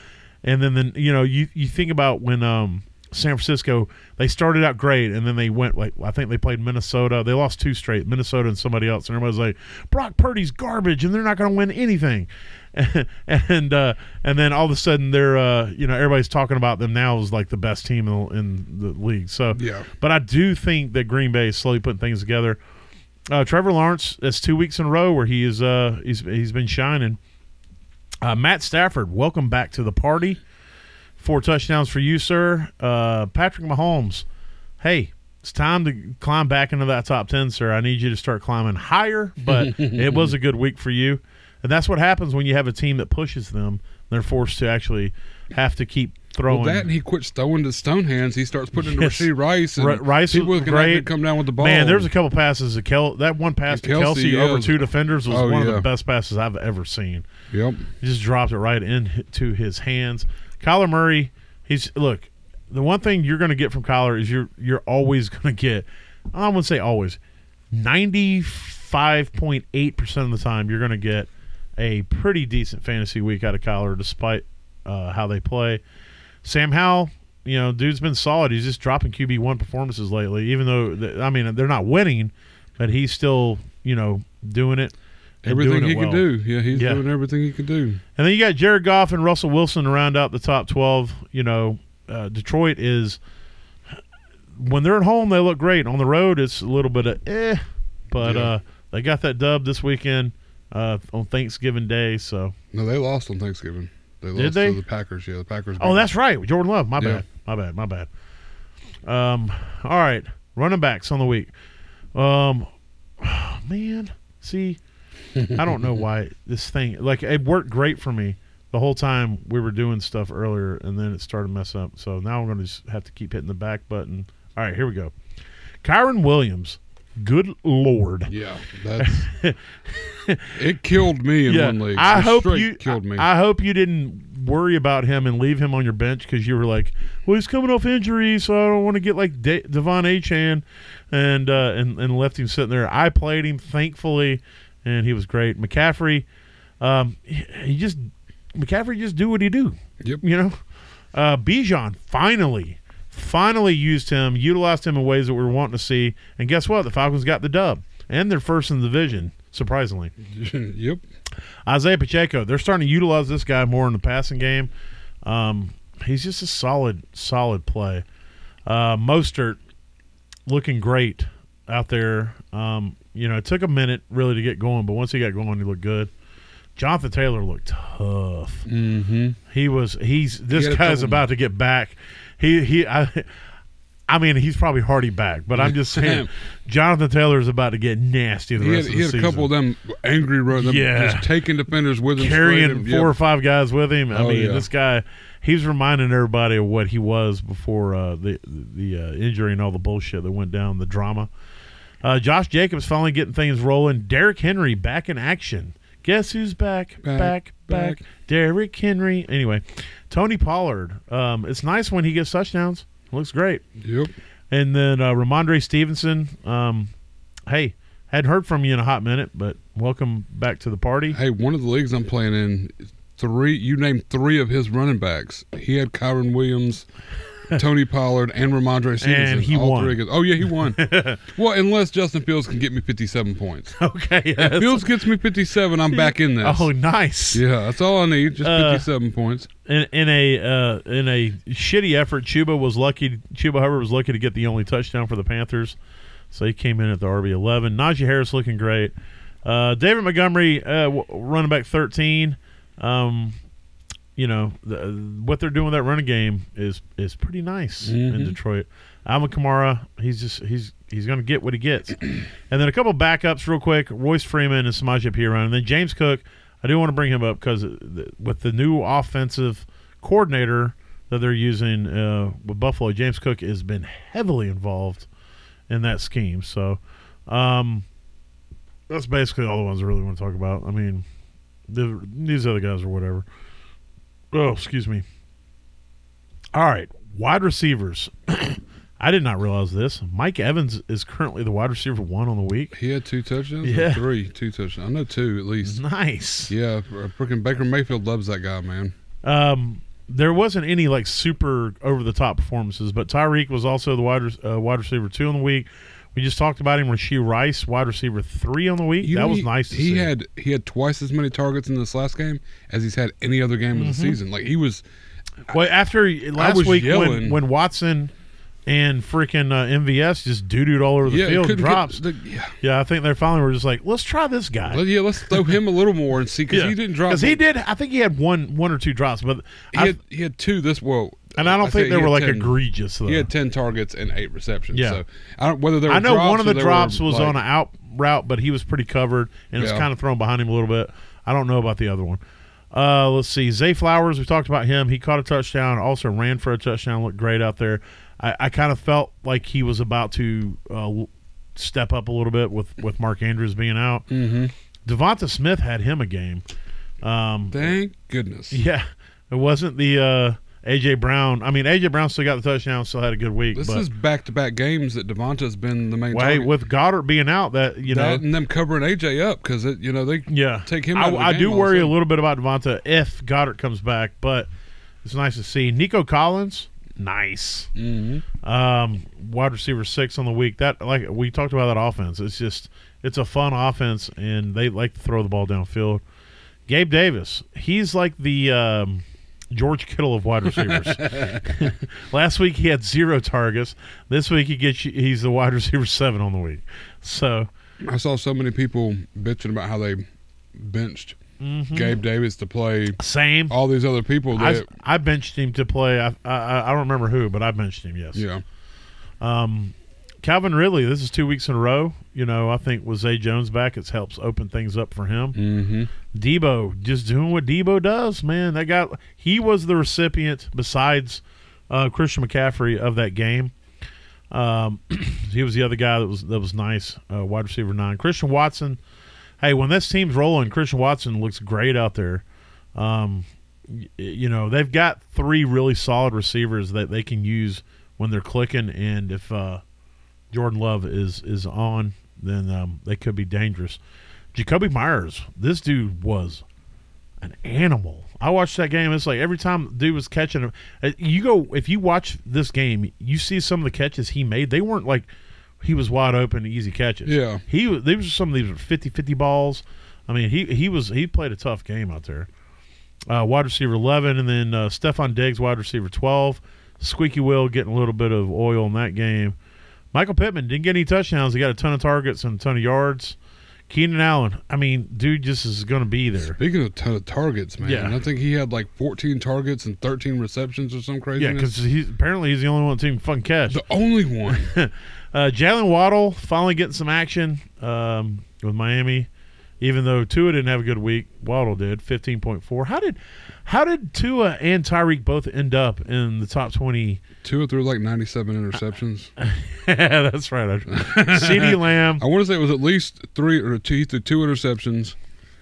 and then then you know you you think about when um, San Francisco they started out great and then they went like I think they played Minnesota. They lost two straight, Minnesota and somebody else, and everybody's like, "Brock Purdy's garbage and they're not going to win anything." and uh, and then all of a sudden they're uh, you know everybody's talking about them now as like the best team in the, in the league. So Yeah. but I do think that Green Bay is slowly putting things together. Uh, Trevor Lawrence, that's two weeks in a row where he is uh, he's he's been shining. Uh, Matt Stafford, welcome back to the party. Four touchdowns for you, sir. Uh, Patrick Mahomes, hey, it's time to climb back into that top ten, sir. I need you to start climbing higher. But it was a good week for you, and that's what happens when you have a team that pushes them. They're forced to actually have to keep throwing. Well, that and he quits throwing to stone hands. He starts putting into Yes. Rashee Rice. And Ri- Rice people was great. come down with the ball. Man, there's a couple passes to Kel. That one pass And to Kelce, Kelce yeah, over was- two defenders was Oh, one of yeah. the best passes I've ever seen. Yep. He just dropped it right into his hands. Kyler Murray, he's look. The one thing you're going to get from Kyler is you're you're always going to get. I wouldn't say always. Ninety five point eight percent of the time, you're going to get a pretty decent fantasy week out of Kyler, despite uh, how they play. Sam Howell, you know, dude's been solid. He's just dropping QB one performances lately, even though th- I mean they're not winning, but he's still you know doing it. Everything doing he it can well. do. Yeah, he's Yeah. doing everything he can do. And then you got Jared Goff and Russell Wilson to round out the top 12. You know, uh, Detroit is, when they're at home, they look great. On the road, it's a little bit of eh. But Yeah. uh, they got that dub this weekend uh, on Thanksgiving Day. So, No, they lost on Thanksgiving. They Did lost they? to the Packers. Yeah, the Packers. oh, that's right. Jordan Love. My Yeah. bad. My bad. My bad. Um, all right. Running backs on the week. Um, man, see, I don't know why this thing like it worked great for me the whole time we were doing stuff earlier, and then it started mess up. So now I'm going to just have to keep hitting the back button. All right, here we go. Kyren Williams. Good lord. Yeah, that's it. Killed me in one league. I It hope you. killed me. I hope you didn't worry about him and leave him on your bench because you were like, "Well, he's coming off injury, so I don't want to get like De- De'Von Achane," and uh, and and left him sitting there. I played him, thankfully, and he was great. McCaffrey, um, he, he just McCaffrey just do what he do. Yep. You know, uh, Bijan finally. Finally used him, utilized him in ways that we were wanting to see, and guess what? The Falcons got the dub, and they're first in the division, surprisingly. yep. Isaiah Pacheco, they're starting to utilize this guy more in the passing game. Um, he's just a solid, solid play. Uh, Mostert looking great out there. Um, you know, it took a minute really to get going, but once he got going, he looked good. Jonathan Taylor looked tough. Mm-hmm. He was. He's this guy's about to get back. He he. I, I mean, he's probably hardy back, but I'm just saying, Jonathan Taylor is about to get nasty the He had, rest of he the had a couple of them angry runs, Yeah. just taking defenders with him, carrying in. four or five guys with him. I Oh, mean, yeah. this guy, he's reminding everybody of what he was before uh, the the uh, injury and all the bullshit that went down, the drama. Uh, Josh Jacobs finally getting things rolling. Derrick Henry back in action. Guess who's back? Back, Back, back. back. Derrick Henry. Anyway, Tony Pollard. Um, it's nice when he gets touchdowns. Looks great. Yep. And then uh, Rhamondre Stevenson. Um, hey, Hadn't heard from you in a hot minute, but welcome back to the party. Hey, one of the leagues I'm playing in, three. You named three of his running backs. He had Kyren Williams, Tony Pollard, and Rhamondre Stevenson. And he all won. Three against- oh yeah, he won. well, unless Justin Fields can get me 57 points. Okay. If. Fields gets me 57, I'm back in this. Oh, nice. Yeah, that's all I need. Just Uh, 57 points. in, in a uh, in a shitty effort, Chuba was lucky. Chuba Hubbard was lucky to get the only touchdown for the Panthers, so he came in at the RB eleven. Najee Harris looking great. Uh, David Montgomery, uh, w- running back thirteen. Um, you know the, what they're doing with that running game is is pretty nice in Mhm. Detroit. Alvin Kamara, he's just he's he's going to get what he gets. and then a couple backups real quick: Royce Freeman and Samaje Perine, and then James Cook. I do want to bring him up because with the new offensive coordinator that they're using uh, with Buffalo, James Cook has been heavily involved in that scheme. So um, that's basically all the ones I really want to talk about. I mean, the, these other guys or whatever. Oh, excuse me. All right, wide receivers. I did not realize this. Mike Evans is currently the wide receiver one on the week. He had two touchdowns. Yeah. three, two touchdowns. I know two at least. Nice. Yeah, freaking Baker Mayfield loves that guy, man. Um, there wasn't any like super over the top performances, but Tyreek was also the wide uh, wide receiver two on the week. We just talked about him. Rashee Rice, wide receiver three on the week. You that know, was he- nice. To he see. had he had twice as many targets in this last game as he's had any other game of the season. Like he was well after last week when, yelling. when Watson and freaking uh, MVS just doo dooed all over the yeah field drops. Get, the, yeah, yeah, I think they finally were just like, let's try this guy. Let- yeah, let's throw him a little more and see because he didn't drop. because he did. I think he had one one or two drops, but He I, had, he had two this well, and I don't I think they were like 10 egregious. Though. He had ten targets and eight receptions. Yeah. So I don't whether they were I know one of the drops was like- on an out route, but he was pretty covered and it was kind of thrown behind him a little bit. I don't know about the other one. Uh, let's see. Zay Flowers, we talked about him. He caught a touchdown, also ran for a touchdown, looked great out there. I, I kind of felt like he was about to uh, step up a little bit with, with Mark Andrews being out. Mhm. Devonta Smith had him a game. Um, Thank goodness. yeah, it wasn't the uh, AJ Brown. I mean, AJ Brown still got the touchdown, still had a good week. This but is back to back games that Devonta's been the main wait, with Goedert being out, that you know, and them covering AJ up because you know they Yeah, take him I, I do all of a worry a little bit about Devonta if Goedert comes back, but it's nice to see Nico Collins. Nice, Mhm. um, wide receiver six on the week. That like we talked about that offense. It's just it's a fun offense, and they like to throw the ball downfield. Gabe Davis, he's like the um, George Kittle of wide receivers. Last week he had zero targets. This week he gets you, he's the wide receiver seven on the week. So I saw so many people bitching about how they benched Gabe Davis to play same. all these other people I, that I benched him to play. I, I I don't remember who, but I benched him. Yes. yeah Um, Calvin Ridley. This is two weeks in a row. You know, I think with Zay Jones back, it helps open things up for him. hmm Deebo just doing what Deebo does, man. That guy. He was the recipient, besides uh, Christian McCaffrey, of that game. Um, he was the other guy that was that was nice. Uh, wide receiver nine. Christian Watson. Hey, when this team's rolling, Christian Watson looks great out there. Um, y- you know they've got three really solid receivers that they can use when they're clicking, and if uh, Jordan Love is is on, then um, they could be dangerous. Jakobi Meyers, this dude was an animal. I watched that game. It's like every time dude was catching him, uh, you go if you watch this game, you see some of the catches he made. They weren't like he was wide open, easy catches. Yeah. he. These were some of these were 50-50 balls. I mean, he he was he played a tough game out there. Uh, wide receiver eleven, and then uh, Stefon Diggs, wide receiver twelve. Squeaky Will getting a little bit of oil in that game. Michael Pittman didn't get any touchdowns. He got a ton of targets and a ton of yards. Keenan Allen, I mean, dude, just is going to be there. Speaking of a ton of targets, man, Yeah. I think he had like 14 targets and 13 receptions or some crazy. Yeah, because he's apparently he's the only one that can fucking catch. the only one. Uh, Jaylen Waddle finally getting some action um, with Miami, even though Tua didn't have a good week. Waddle did fifteen point four. How did how did Tua and Tyreek both end up in the top twenty? Tua threw like 97 interceptions. Yeah, that's right. CeeDee Lamb. I want to say it was at least three or two. He threw two interceptions.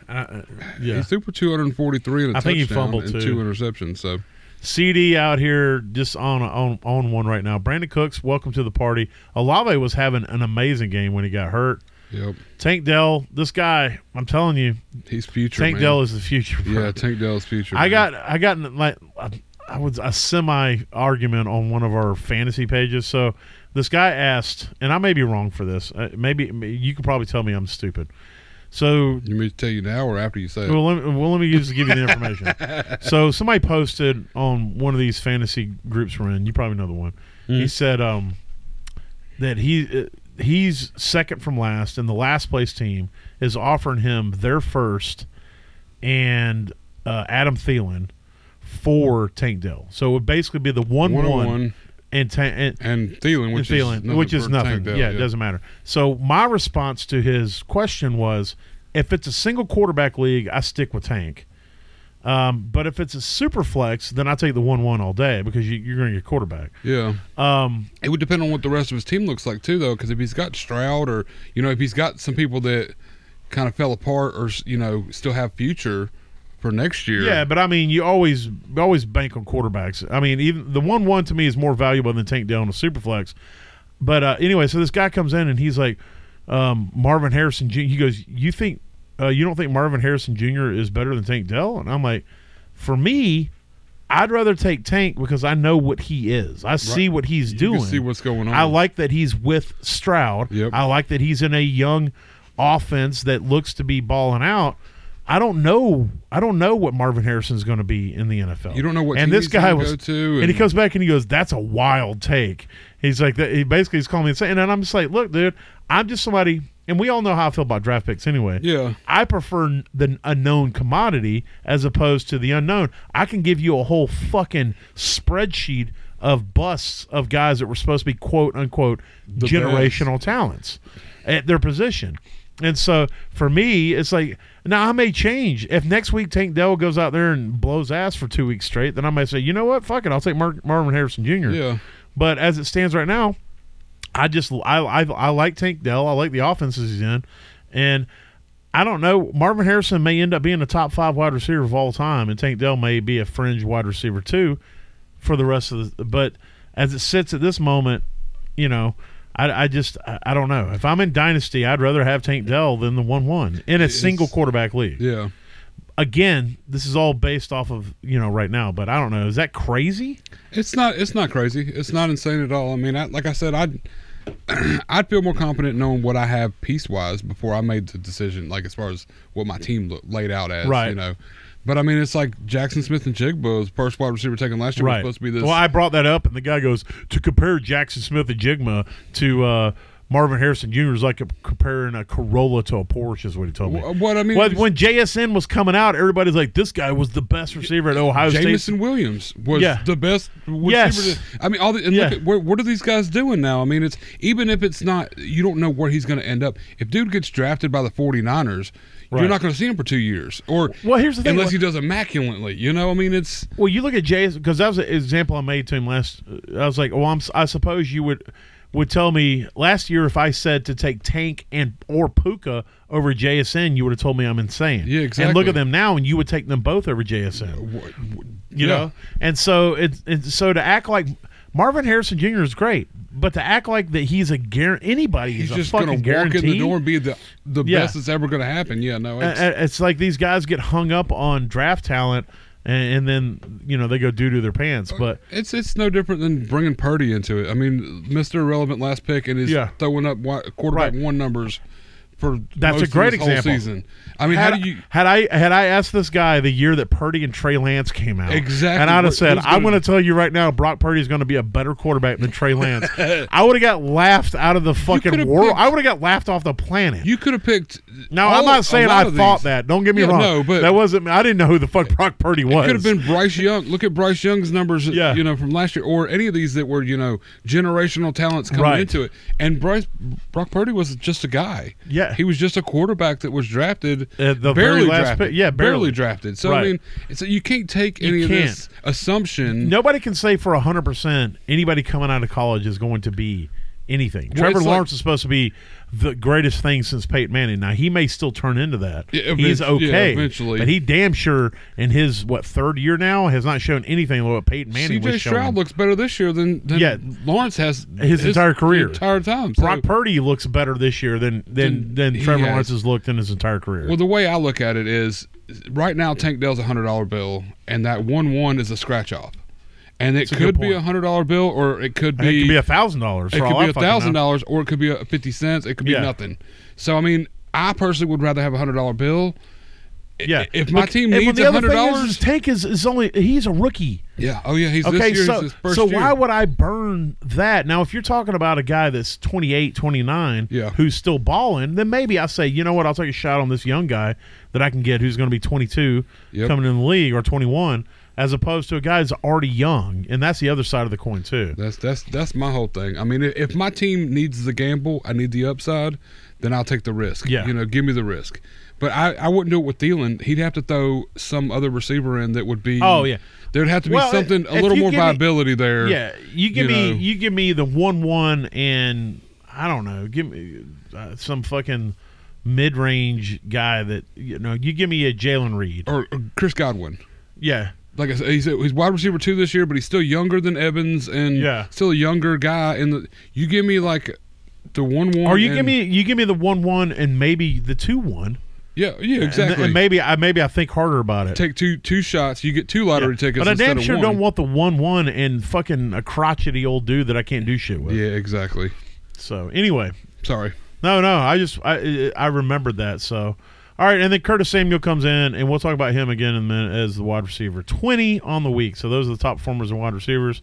Uh, He yeah, threw for 243 and a I think he touchdown fumbled, and too. two interceptions. So CeeDee out here just on on on one right now. Brandin Cooks, welcome to the party. Olave was having an amazing game when he got hurt. Yep. Tank Dell, this guy, I'm telling you, He's future. Tank man. Dell is the future. bro. Yeah, Tank Dell's future. I man. got I got like I was a semi argument on one of our fantasy pages. So this guy asked, and I may be wrong for this. Uh, maybe you could probably tell me I'm stupid. So You mean to tell you now or after you say it? well, let me, well, let me just give you the information. so somebody posted on one of these fantasy groups we're in. You probably know the one. He Mhm. said um, that he uh, he's second from last, and the last place team is offering him their first and uh, Adam Thielen for Tank Dell. So it would basically be the one One one, on one and, ta- and and Thielen, which and is nothing which is nothing. Dell, yeah, it doesn't matter. So my response to his question was, if it's a single quarterback league, I stick with Tank. Um, but if it's a super flex, then I take the one one all day because you, you're going to get quarterback. Yeah, Um, it would depend on what the rest of his team looks like too, though. Because if he's got Stroud, or you know, if he's got some people that kind of fell apart, or you know, still have future for next year. yeah, but I mean, you always always bank on quarterbacks. I mean, even the one one to me is more valuable than Tank Dell in a super flex. But uh, anyway, so this guy comes in and he's like, um, Marvin Harrison. He goes, "You think uh, you don't think Marvin Harrison Jr. is better than Tank Dell?" And I'm like, for me, I'd rather take Tank because I know what he is. I see what he's you doing. see what's going on. I like that he's with Stroud. Yep. I like that he's in a young offense that looks to be balling out. I don't know. I don't know what Marvin Harrison's going to be in the NFL. You don't know what And this guy was. go to, and, he and- comes back and he goes, "That's a wild take." He's like, that, he basically he's calling me insane, and I'm just like, "Look, dude, I'm just somebody." And we all know how I feel about draft picks anyway. Yeah. I prefer the unknown commodity as opposed to the unknown. I can give you a whole fucking spreadsheet of busts of guys that were supposed to be quote unquote The generational talents at their position. And so for me, it's like now I may change. If next week Tank Dell goes out there and blows ass for two weeks straight, then I may say, you know what, fuck it, I'll take Mar- Marvin Harrison Jr. Yeah. But as it stands right now, I just I, I I like Tank Dell. I like the offenses he's in, and I don't know. Marvin Harrison may end up being a top five wide receiver of all time, and Tank Dell may be a fringe wide receiver too for the rest of the. But as it sits at this moment, you know. I, I just I, I don't know if I'm in dynasty I'd rather have Tank Dell than the one one in a It's- single quarterback league. Yeah. Again, this is all based off of you know right now, but I don't know. Is that crazy? It's not. It's not crazy. It's not insane at all. I mean, I, like I said, I'd I'd feel more confident knowing what I have piece wise before I made the decision. Like as far as what my team look, laid out as, Right. You know. But I mean, it's like Jaxon Smith-Njigba was first wide receiver taken last year was supposed to be this. Well, I brought that up, and the guy goes to compare Jaxon Smith-Njigba to uh, Marvin Harrison Jr. is like a, comparing a Corolla to a Porsche, is what he told me. What I mean, was when JSN was coming out, everybody's like, "This guy was the best receiver at Ohio State." Jameson Williams was Yeah. the best. receiver Yes. to- I mean, all the, and Yeah. look at what, what are these guys doing now? I mean, it's even if it's not, you don't know where he's going to end up. If dude gets drafted by the 49ers, Right. you're not going to see him for two years, or Well, here's the thing. unless he does immaculately. You know, I mean, it's Well, you look at Jay because that was an example I made to him last. I was like, "Well, I'm, I suppose you would would tell me last year if I said to take Tank and or Puka over JSN, you would have told me I'm insane." Yeah, exactly. And look at them now, and you would take them both over JSN. w- You yeah. know, and so it's so to act like Marvin Harrison Jr. is great, but to act like that he's a guarantee anybody He's is just going to walk guarantee. in the door and be the the Yeah. best that's ever going to happen. Yeah, no, it's, it's like these guys get hung up on draft talent, and, and then you know they go doo doo their pants. But It's it's no different than bringing Purdy into it. I mean, Mr. Irrelevant last pick and is Yeah. throwing up wi- quarterback Right. one numbers for That's a great example. season. I mean, had, how do you? had I had I asked this guy the year that Purdy and Trey Lance came out, Exactly. and I'd have said, "I'm gonna- tell you right now, Brock Purdy is going to be a better quarterback than Trey Lance." I would have got laughed out of the fucking world. picked- I would have got laughed off the planet. You could have picked. now all- I'm not saying I thought these. that. Don't get me Yeah, wrong. no, but- that wasn't. I didn't know who the fuck Brock Purdy was. It could have been Bryce Young. Look at Bryce Young's numbers, Yeah. you know, from last year, or any of these that were, you know, generational talents coming Right. into it. And Bryce Brock Purdy was just a guy. Yeah. He was just a quarterback that was drafted, At the barely drafted, pick- yeah, barely. drafted. So Right. I mean, so you can't take any of this assumption. Nobody can say for hundred percent anybody coming out of college is going to be anything. Well, Trevor it's like- Lawrence is supposed to be the greatest thing since Peyton Manning. Now he may still turn into that. Yeah, He's eventu- yeah, okay, eventually. but he damn sure in his what third year now has not shown anything like what Peyton Manning CJ Stroud looks better this year than, than Yeah. Lawrence has His entire career. entire time. So- Brock Purdy looks better this year than than Than than Trevor has. Lawrence has looked in his entire career. Well, the way I look at it is, right now Tank Dell's a hundred dollar bill, and that one one is a scratch off, and it a could be a hundred dollar bill, or it could And be it could be a thousand dollars. it could be a thousand dollars, or it could be a fifty cents. It could be Yeah. nothing. So I mean, I personally would rather have a hundred dollar bill. Yeah, If my Look, team needs a hundred dollars, Tank is, is only he's a rookie. yeah. Oh yeah, he's Okay, this year. so is his first so year. why would I burn that? Now, if you're talking about a guy that's 28, 29, Yeah. who's still balling, then maybe I say, you know what, I'll take a shot on this young guy that I can get who's going to be 22 Yep. coming in the league or 21, as opposed to a guy who's already young, and that's the other side of the coin too. That's that's that's my whole thing. I mean, if my team needs the gamble, I need the upside, then I'll take the risk. Yeah. you know, give me the risk. But I, I wouldn't do it with Thielen. He'd have to throw some other receiver in that would be. Oh, yeah. there'd have to be Well, something a little more give me- viability there. Yeah, you give you me know. you give me the one one and I don't know, give me uh, some fucking mid range guy that you know. You give me a Jayden Reed. or, or Chris Godwin. Yeah, Like I said, he's, he's wide receiver two this year, but he's still younger than Evans and Yeah. still a younger guy. And the you give me like the one one, or you and- give me you give me the one one and maybe the two one. yeah yeah And, exactly. and maybe I maybe I think harder about it. take two two shots, you get two lottery tickets. but I damn sure don't want the one one and fucking a crotchety old dude that I can't do shit with. Yeah, exactly. So anyway, Sorry. no, no, I just I I remembered that. So all right, and then Curtis Samuel comes in, and we'll talk about him again in a minute as the wide receiver. Twenty on the week. So those are the top performers and wide receivers.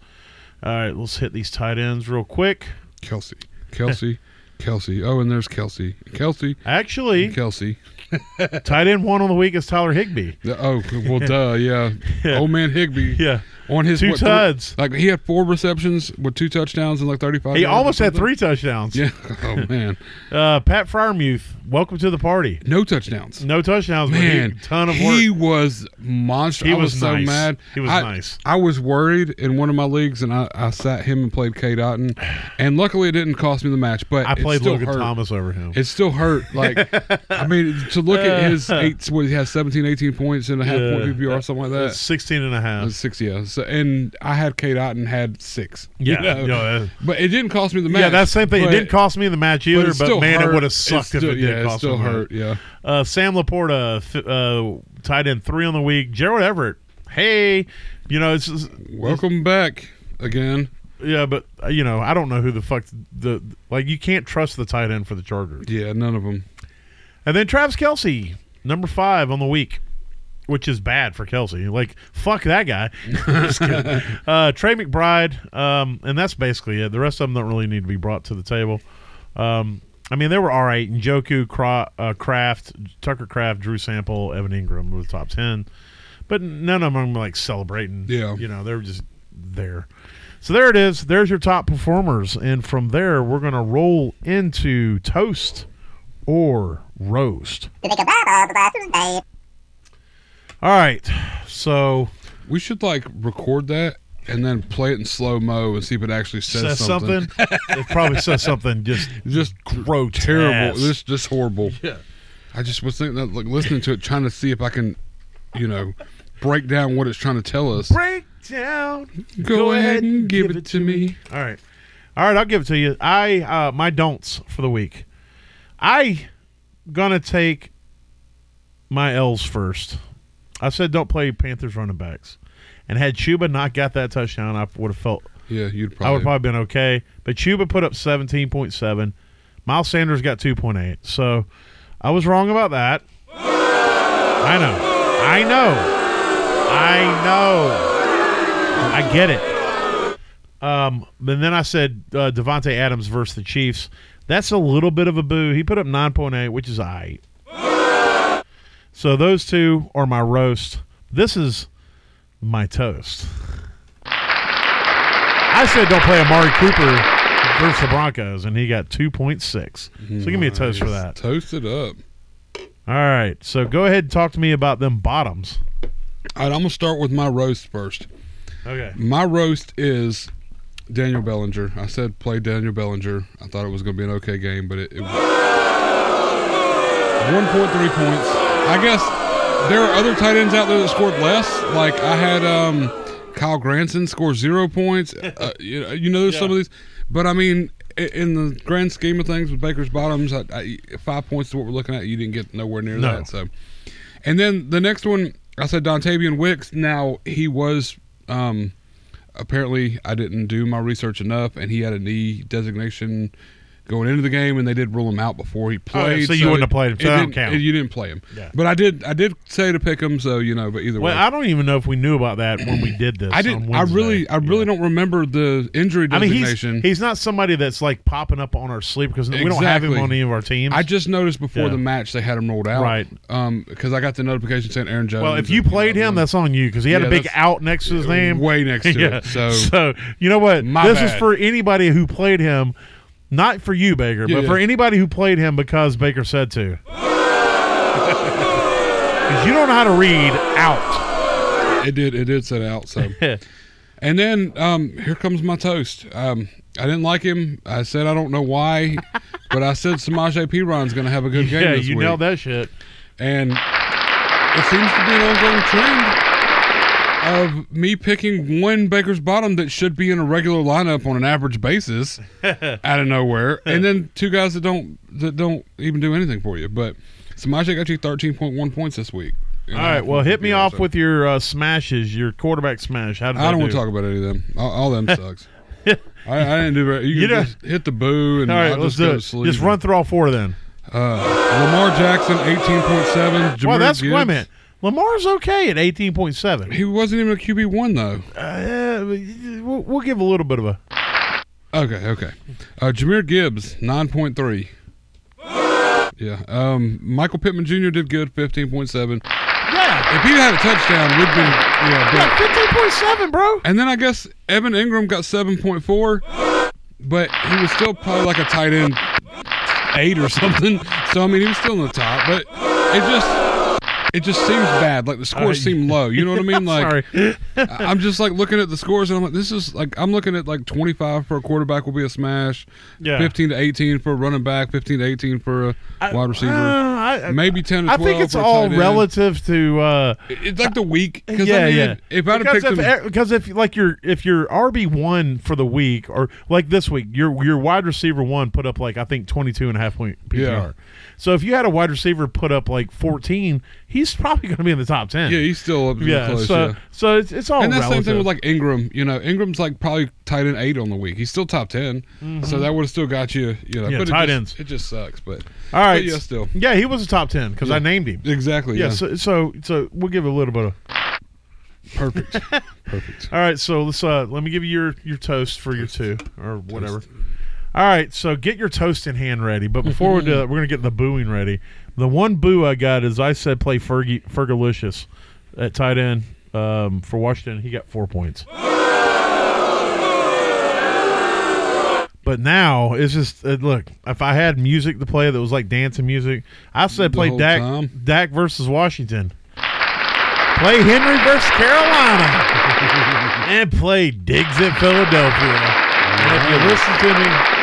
All right, let's hit these tight ends real quick. Kelce, Kelce, Kelce. Oh, and there's Kelce, Kelce, Actually, Kelce. tight end one on the week is Tyler Higbee. The- Oh, well, duh, yeah. Yeah. Old man Higbee Yeah, on his two what, three- tuds. like he had four receptions with two touchdowns and like 35. He almost had three touchdowns. Yeah. Oh man, Uh, Pat Freiermuth, welcome to the party. no touchdowns. No touchdowns, Man, ton of work. he was monster. He I was, was so mad. He was I, nice. I was worried in one of my leagues, and I, I sat him and played Cade Otton, and luckily it didn't cost me the match. But I played Logan hurt. Thomas over him. It still hurt. Like, I mean, to look at his eight, what he has 17, 18 points and a half point Yeah. PPR, something like It's that. 16 and a half. That's Six, yeah. So, and I had Cade Otton had six. Yeah, you know, uh, but it didn't cost me the match. yeah, that's the same thing. It didn't cost me the match either, it but, man, hurt. it would have It sucked if still- it did yeah, it cost still hurt. Yeah. Uh, Sam Laporta, uh, tight end three on the week. Gerald Everett, hey, you know, it's, it's- Welcome back again. yeah, but uh, you know, I don't know who the fuck the like. You can't trust the tight end for the Chargers. Yeah, none of them. And then Travis Kelce, number five on the week, which is bad for Kelce. Like, fuck that guy. Uh, Trey McBride, um, and that's basically it. The rest of them don't really need to be brought to the table. Um, I mean, they were all right. Njoku, Cra- uh, Kraft, Tucker Kraft, Drew Sample, Evan Engram were the top 10. But none of them were like celebrating. Yeah. You know, they were just there. So there it is. There's your top performers. And from there, we're going to roll into toast or roast. All right. So We should like record that and then play it in slow mo and see if it actually says, says something. something. it probably says something just Just grotesque. terrible. This just horrible. Yeah. I just was thinking that, like listening to it, trying to see if I can, you know, break down what it's trying to tell us. break down. Go, ahead and give it to me. All right. All right, I'll give it to you. I uh my don'ts for the week. I gonna take my L's first. I said don't play Panthers running backs. And had Chuba not got that touchdown, I would have felt Yeah, you'd probably. I would probably. probably been okay. But Chuba put up 17.7. Miles Sanders got 2.8. So I was wrong about that. I know. I know. I know. I get it. Um, but then I said uh, Davante Adams versus the Chiefs. That's a little bit of a boo. He put up 9.8, which is I. So those two are my roast. This is my toast. I said don't play Amari Cooper versus the Broncos, and he got 2.6. So give me a toast for that. Toast it up. All right. So go ahead and talk to me about them bottoms. All right, I'm gonna start with my roast first. Okay. My roast is Daniel Bellinger. I said play Daniel Bellinger. I thought it was going to be an okay game, but it, it 1.3 points. I guess there are other tight ends out there that scored less. Like I had um, Kylen Granson score zero points. Uh, you, know, you know, there's some of these, but I mean, in the grand scheme of things with Baker's bottoms, I, I, five points to what we're looking at. You didn't get nowhere near No. that. So, and then the next one, I said Dontayvion Wicks. Now he was. Um, apparently I didn't do my research enough, and he had a knee designation going into the game, and they did rule him out before he played. Oh, so you wouldn't have played him, so it didn't- count. it- you didn't play him, Yeah. but I did. I did say to pick him, so you know. But either way. Well, way, I don't even know if we knew about that when we did this. I didn't. I really, I really Yeah. don't remember the injury I mean, he's, designation. he's not somebody that's like popping up on our sleep because we don't have him on any of our teams. I just noticed before Yeah. the match they had him rolled out, Right. Um, because I got the notification saying Aaron Jones. well, if you played him, that's on you because he had a big out next to his name. way next to it. So, so you know what? This is for anybody who played him. Not for you, Baker, Yeah, but yeah. for anybody who played him because Baker said to. Because you don't know how to read out. it did. It did set out. So. And then um, here comes my toast. Um, I didn't like him. I said I don't know why, but I said Samaje Perine going to have a good game yeah, you week. nailed that shit. And it seems to be an ongoing trend of me picking one Baker's bottom that should be in a regular lineup on an average basis out of nowhere, and then two guys that don't that don't even do anything for you. But Samaje got you thirteen point one points this week. All right, well, hit me off with your uh, smashes, your quarterback smash. How did I don't want to talk about any of them. All, all them sucks. I, I didn't do very. You, You just hit the boo and All right, I'll let's just do it. Just run through all four then. Uh, Lamar Jackson, eighteen point seven. well, that's wait a minute. Lamar's okay at eighteen point seven. He wasn't even a QB one though. Uh, we'll, we'll give a little bit of a. Okay, okay. Uh, Jahmyr Gibbs, nine point three. Yeah. Um, Michael Pittman Jr. did good, fifteen point seven. Yeah, If he had a touchdown, we'd been yeah. But, yeah, fifteen point seven, bro. and then I guess Evan Engram got seven point four, but he was still probably like a tight end eight or something. So I mean, he was still in the top, but it just it just seems bad. Like the scores seem low. You know what I mean? Like Sorry. I- I'm just like looking at the scores and I'm like, this is like I'm looking at like 25 for a quarterback will be a smash, Yeah. 15 to 18 for a running back, 15 to 18 for a wide receiver, Uh, I, maybe 10 to I think it's all end. relative to. Uh, It's like the week. Yeah, I mean, yeah. If I'd have because picked if, him, because if like your if your RB one for the week or like this week, your your wide receiver one put up like I think 22 and a half point PPR. Yeah. So if you had a wide receiver put up like 14, he's probably going to be in the top 10. yeah, he's still up yeah. close. so yeah. so it's it's all And that's the same thing with like Engram. You know, Engram's like probably tight end eight on the week. He's still top 10. So that would have still got you, you know. Mm-hmm. Yeah, but tight it just, ends. It just sucks. But, all right. but yeah, still. Yeah, he was a top 10 because I named him. Exactly. Yeah, Yeah. so, so so we'll give a little bit of. Perfect. Perfect. All right, so let's uh let me give you your your toast for your two or whatever. All right, so get your toast in hand ready. But before we do that, we're gonna get the booing ready. The one boo I got is I said play Fergie Fergalicious at tight end um, for Washington. He got four points. But now it's just uh, look. If I had music to play that was like dancing music, I said The play whole Dak time? Dak versus Washington. Play Henry versus Carolina, and play Diggs at Philadelphia. And if you listen to me,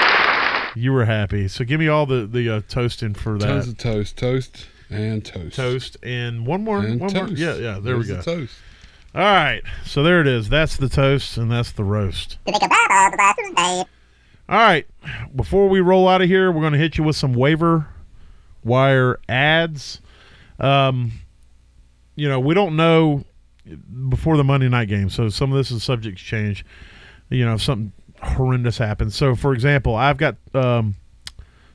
you were happy. So give me all the the uh, toasting for that Tons of toast. Toast and toast. toast and one more. And one more. toast. Yeah, yeah. There we go. the toast. All right. So there it is. That's the toast and that's the roast. All right. Before we roll out of here, we're going to hit you with some waiver wire ads. Um, you know, we don't know before the Monday night game, so some of this is subject to change. You know, if something horrendous happens. So, for example, I've got um,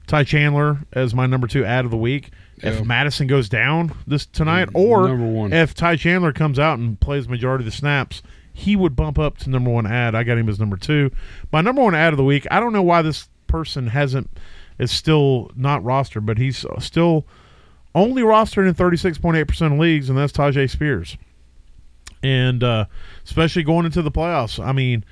Ty Chandler as my number two ad of the week. Yeah. If Mattison goes down this tonight, or Number one. if Ty Chandler comes out and plays majority of the snaps, he would bump up to number one ad. I got him as number two. My number one ad of the week. I don't know why this person hasn't is still not rostered, but he's still only rostered in thirty six point eight percent of leagues, and that's Tyjae Spears. And uh, especially going into the playoffs, I mean,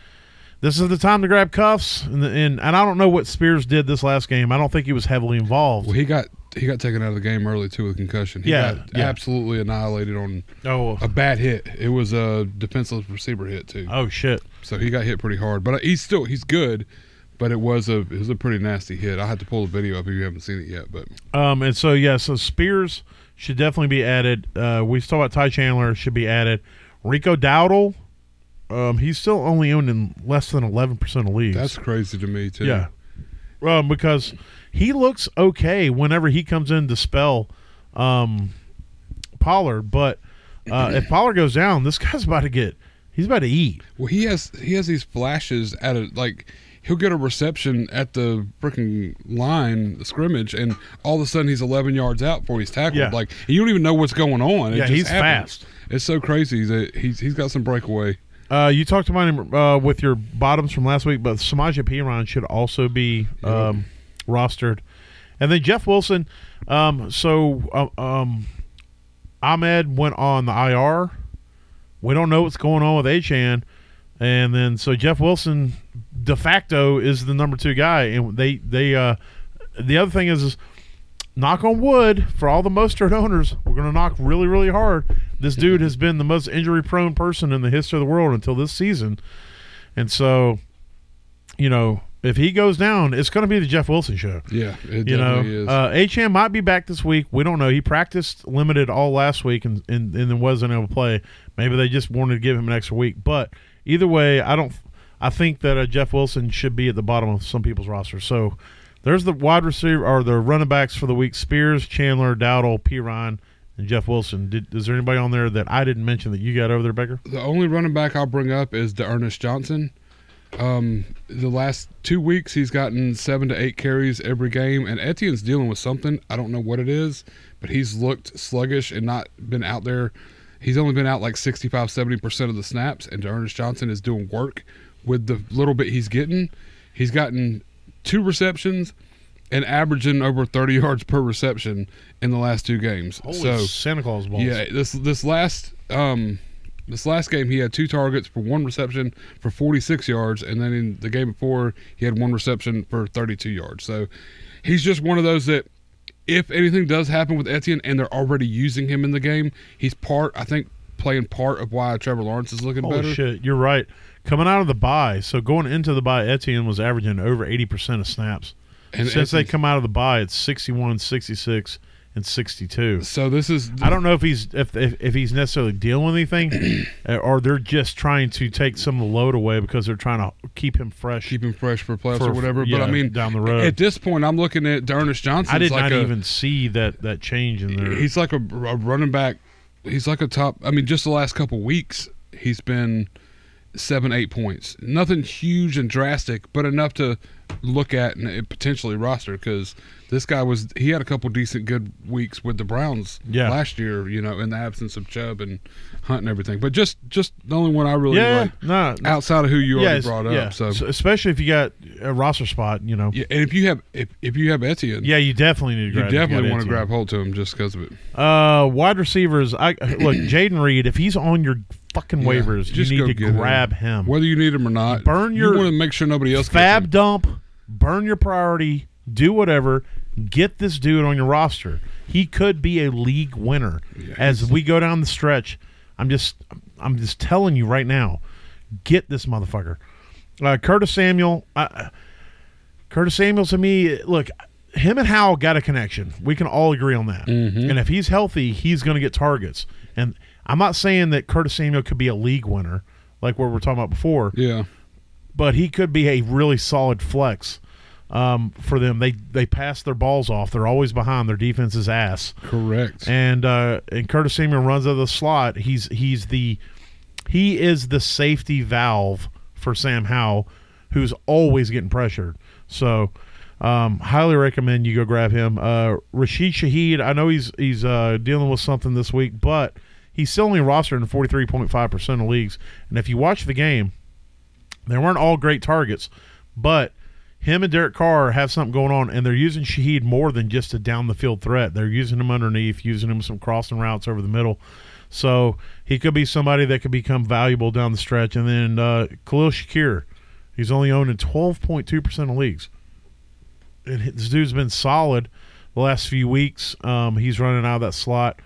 this is the time to grab cuffs. And, and and I don't know what Spears did this last game. I don't think he was heavily involved. Well, he got he got taken out of the game early too with concussion. He Yeah, got yeah. absolutely annihilated on Oh, a bad hit. It was a defenseless receiver hit too. oh shit. So he got hit pretty hard, but he's still he's good. But it was a it was a pretty nasty hit. I had to pull the video up if you haven't seen it yet. But Um, and so yeah, so Spears should definitely be added. Uh, we talked about Ty Chandler should be added. Rico Dowdle, um, he's still only owned in less than eleven percent of leagues. that's crazy to me too. yeah, um, because he looks okay whenever he comes in to spell um, Pollard, but uh, if Pollard goes down, this guy's about to get he's about to eat. Well, he has he has these flashes at a like he'll get a reception at the freaking line the scrimmage, and all of a sudden he's 11 yards out before he's tackled. Yeah. Like you don't even know what's going on. It Yeah, just he's happens. fast. It's so crazy that he's he's got some breakaway. Uh, you talked about him uh, with your bottoms from last week, but Samaje Perine should also be um, rostered, and then Jeff Wilson. Um, so uh, um, Ahmed went on the IR. We don't know what's going on with Achane, and then so Jeff Wilson de facto is the number two guy, and they they uh, the other thing is is knock on wood for all the Mostert owners, we're going to knock really, really hard. This dude has been the most injury prone person in the history of the world until this season. And so, you know, if he goes down, it's going to be the Jeff Wilson show. Yeah, it You know, is. uh, Achane might be back this week. We don't know. He practiced limited all last week and, and, and then wasn't able to play. Maybe they just wanted to give him an extra week. But either way, I don't. I think that uh, Jeff Wilson should be at the bottom of some people's roster. So there's the wide receiver or the running backs for the week: Spears, Chandler, Dowdle, Perine, and Jeff Wilson. Did, is there anybody on there that I didn't mention that you got over there, Becker? the only running back I'll bring up is the Ernest Johnson. Um, the last two weeks he's gotten seven to eight carries every game, and Etienne's dealing with something. I don't know what it is, but he's looked sluggish and not been out there. He's only been out like 65, 70% of the snaps, and Ernest Johnson is doing work with the little bit he's getting. He's gotten two receptions and averaging over 30 yards per reception in the last two games. Holy so Santa Claus balls! yeah, this this last um this last game he had two targets for one reception for 46 yards, and then in the game before he had one reception for 32 yards. So he's just one of those that if anything does happen with Etienne and they're already using him in the game, he's part. I think playing part of why Trevor Lawrence is looking Holy better. shit, you're right. Coming out of the bye, so going into the bye, Etienne was averaging over 80% of snaps. And Since they come out of the bye, it's 61, 66, and 62. So this is I don't know if he's if if, if he's necessarily dealing with anything, uh, or they're just trying to take some of the load away because they're trying to keep him fresh. keep him fresh for playoffs For- or whatever. yeah, but I mean, down the road. at this point, I'm looking at Ernest Johnson. I did like not a, even see that that change in there. He's like a, a running back. He's like a top. I mean, just the last couple weeks, he's been seven, eight points. Nothing huge and drastic, but enough to look at and potentially roster because this guy was. He had a couple decent, good weeks with the Browns Yeah. last year. You know, in the absence of Chubb and Hunt and everything. But just, just the only one I really yeah, like no, no, outside of who you yeah, already brought yeah. up. So. So especially if you got a roster spot, you know. Yeah, and if you have if, if you have Etienne, Yeah, you definitely need to you grab. definitely want to grab hold to him just because of it. Uh, wide receivers. I look, Jayden Reed. If he's on your fucking Yeah, waivers, just you need to get him. grab him. Whether you need him or not, Burn your- You want to make sure nobody else FAAB dump, burn your priority, do whatever. Get this dude on your roster. He could be a league winner. Yeah, As we go down the stretch, I'm just, I'm just telling you right now, get this motherfucker. Uh, Curtis Samuel. I, Curtis Samuel to me, look, him and Howell got a connection. We can all agree on that. Mhm. And if he's healthy, he's going to get targets. And I'm not saying that Curtis Samuel could be a league winner, like what we were talking about before Yeah, but he could be a really solid flex um, for them. They they pass their balls off. They're always behind. Their defense is ass. correct. And uh, and Curtis Samuel runs out of the slot. He's he's the he is the safety valve for Sam Howell, who's always getting pressured. So. Um, highly recommend you go grab him. Uh, Rashid Shaheed, I know he's he's uh, dealing with something this week, but he's still only rostered in forty three point five percent of leagues. And if you watch the game, they weren't all great targets, but him and Derek Carr have something going on, and they're using Shaheed more than just a down the field threat. They're using him underneath, using him some crossing routes over the middle. So he could be somebody that could become valuable down the stretch. And then uh, Khalil Shakir, he's only owned in twelve point two percent of leagues. And this dude's been solid. the last few weeks. Um, he's running out of that slot.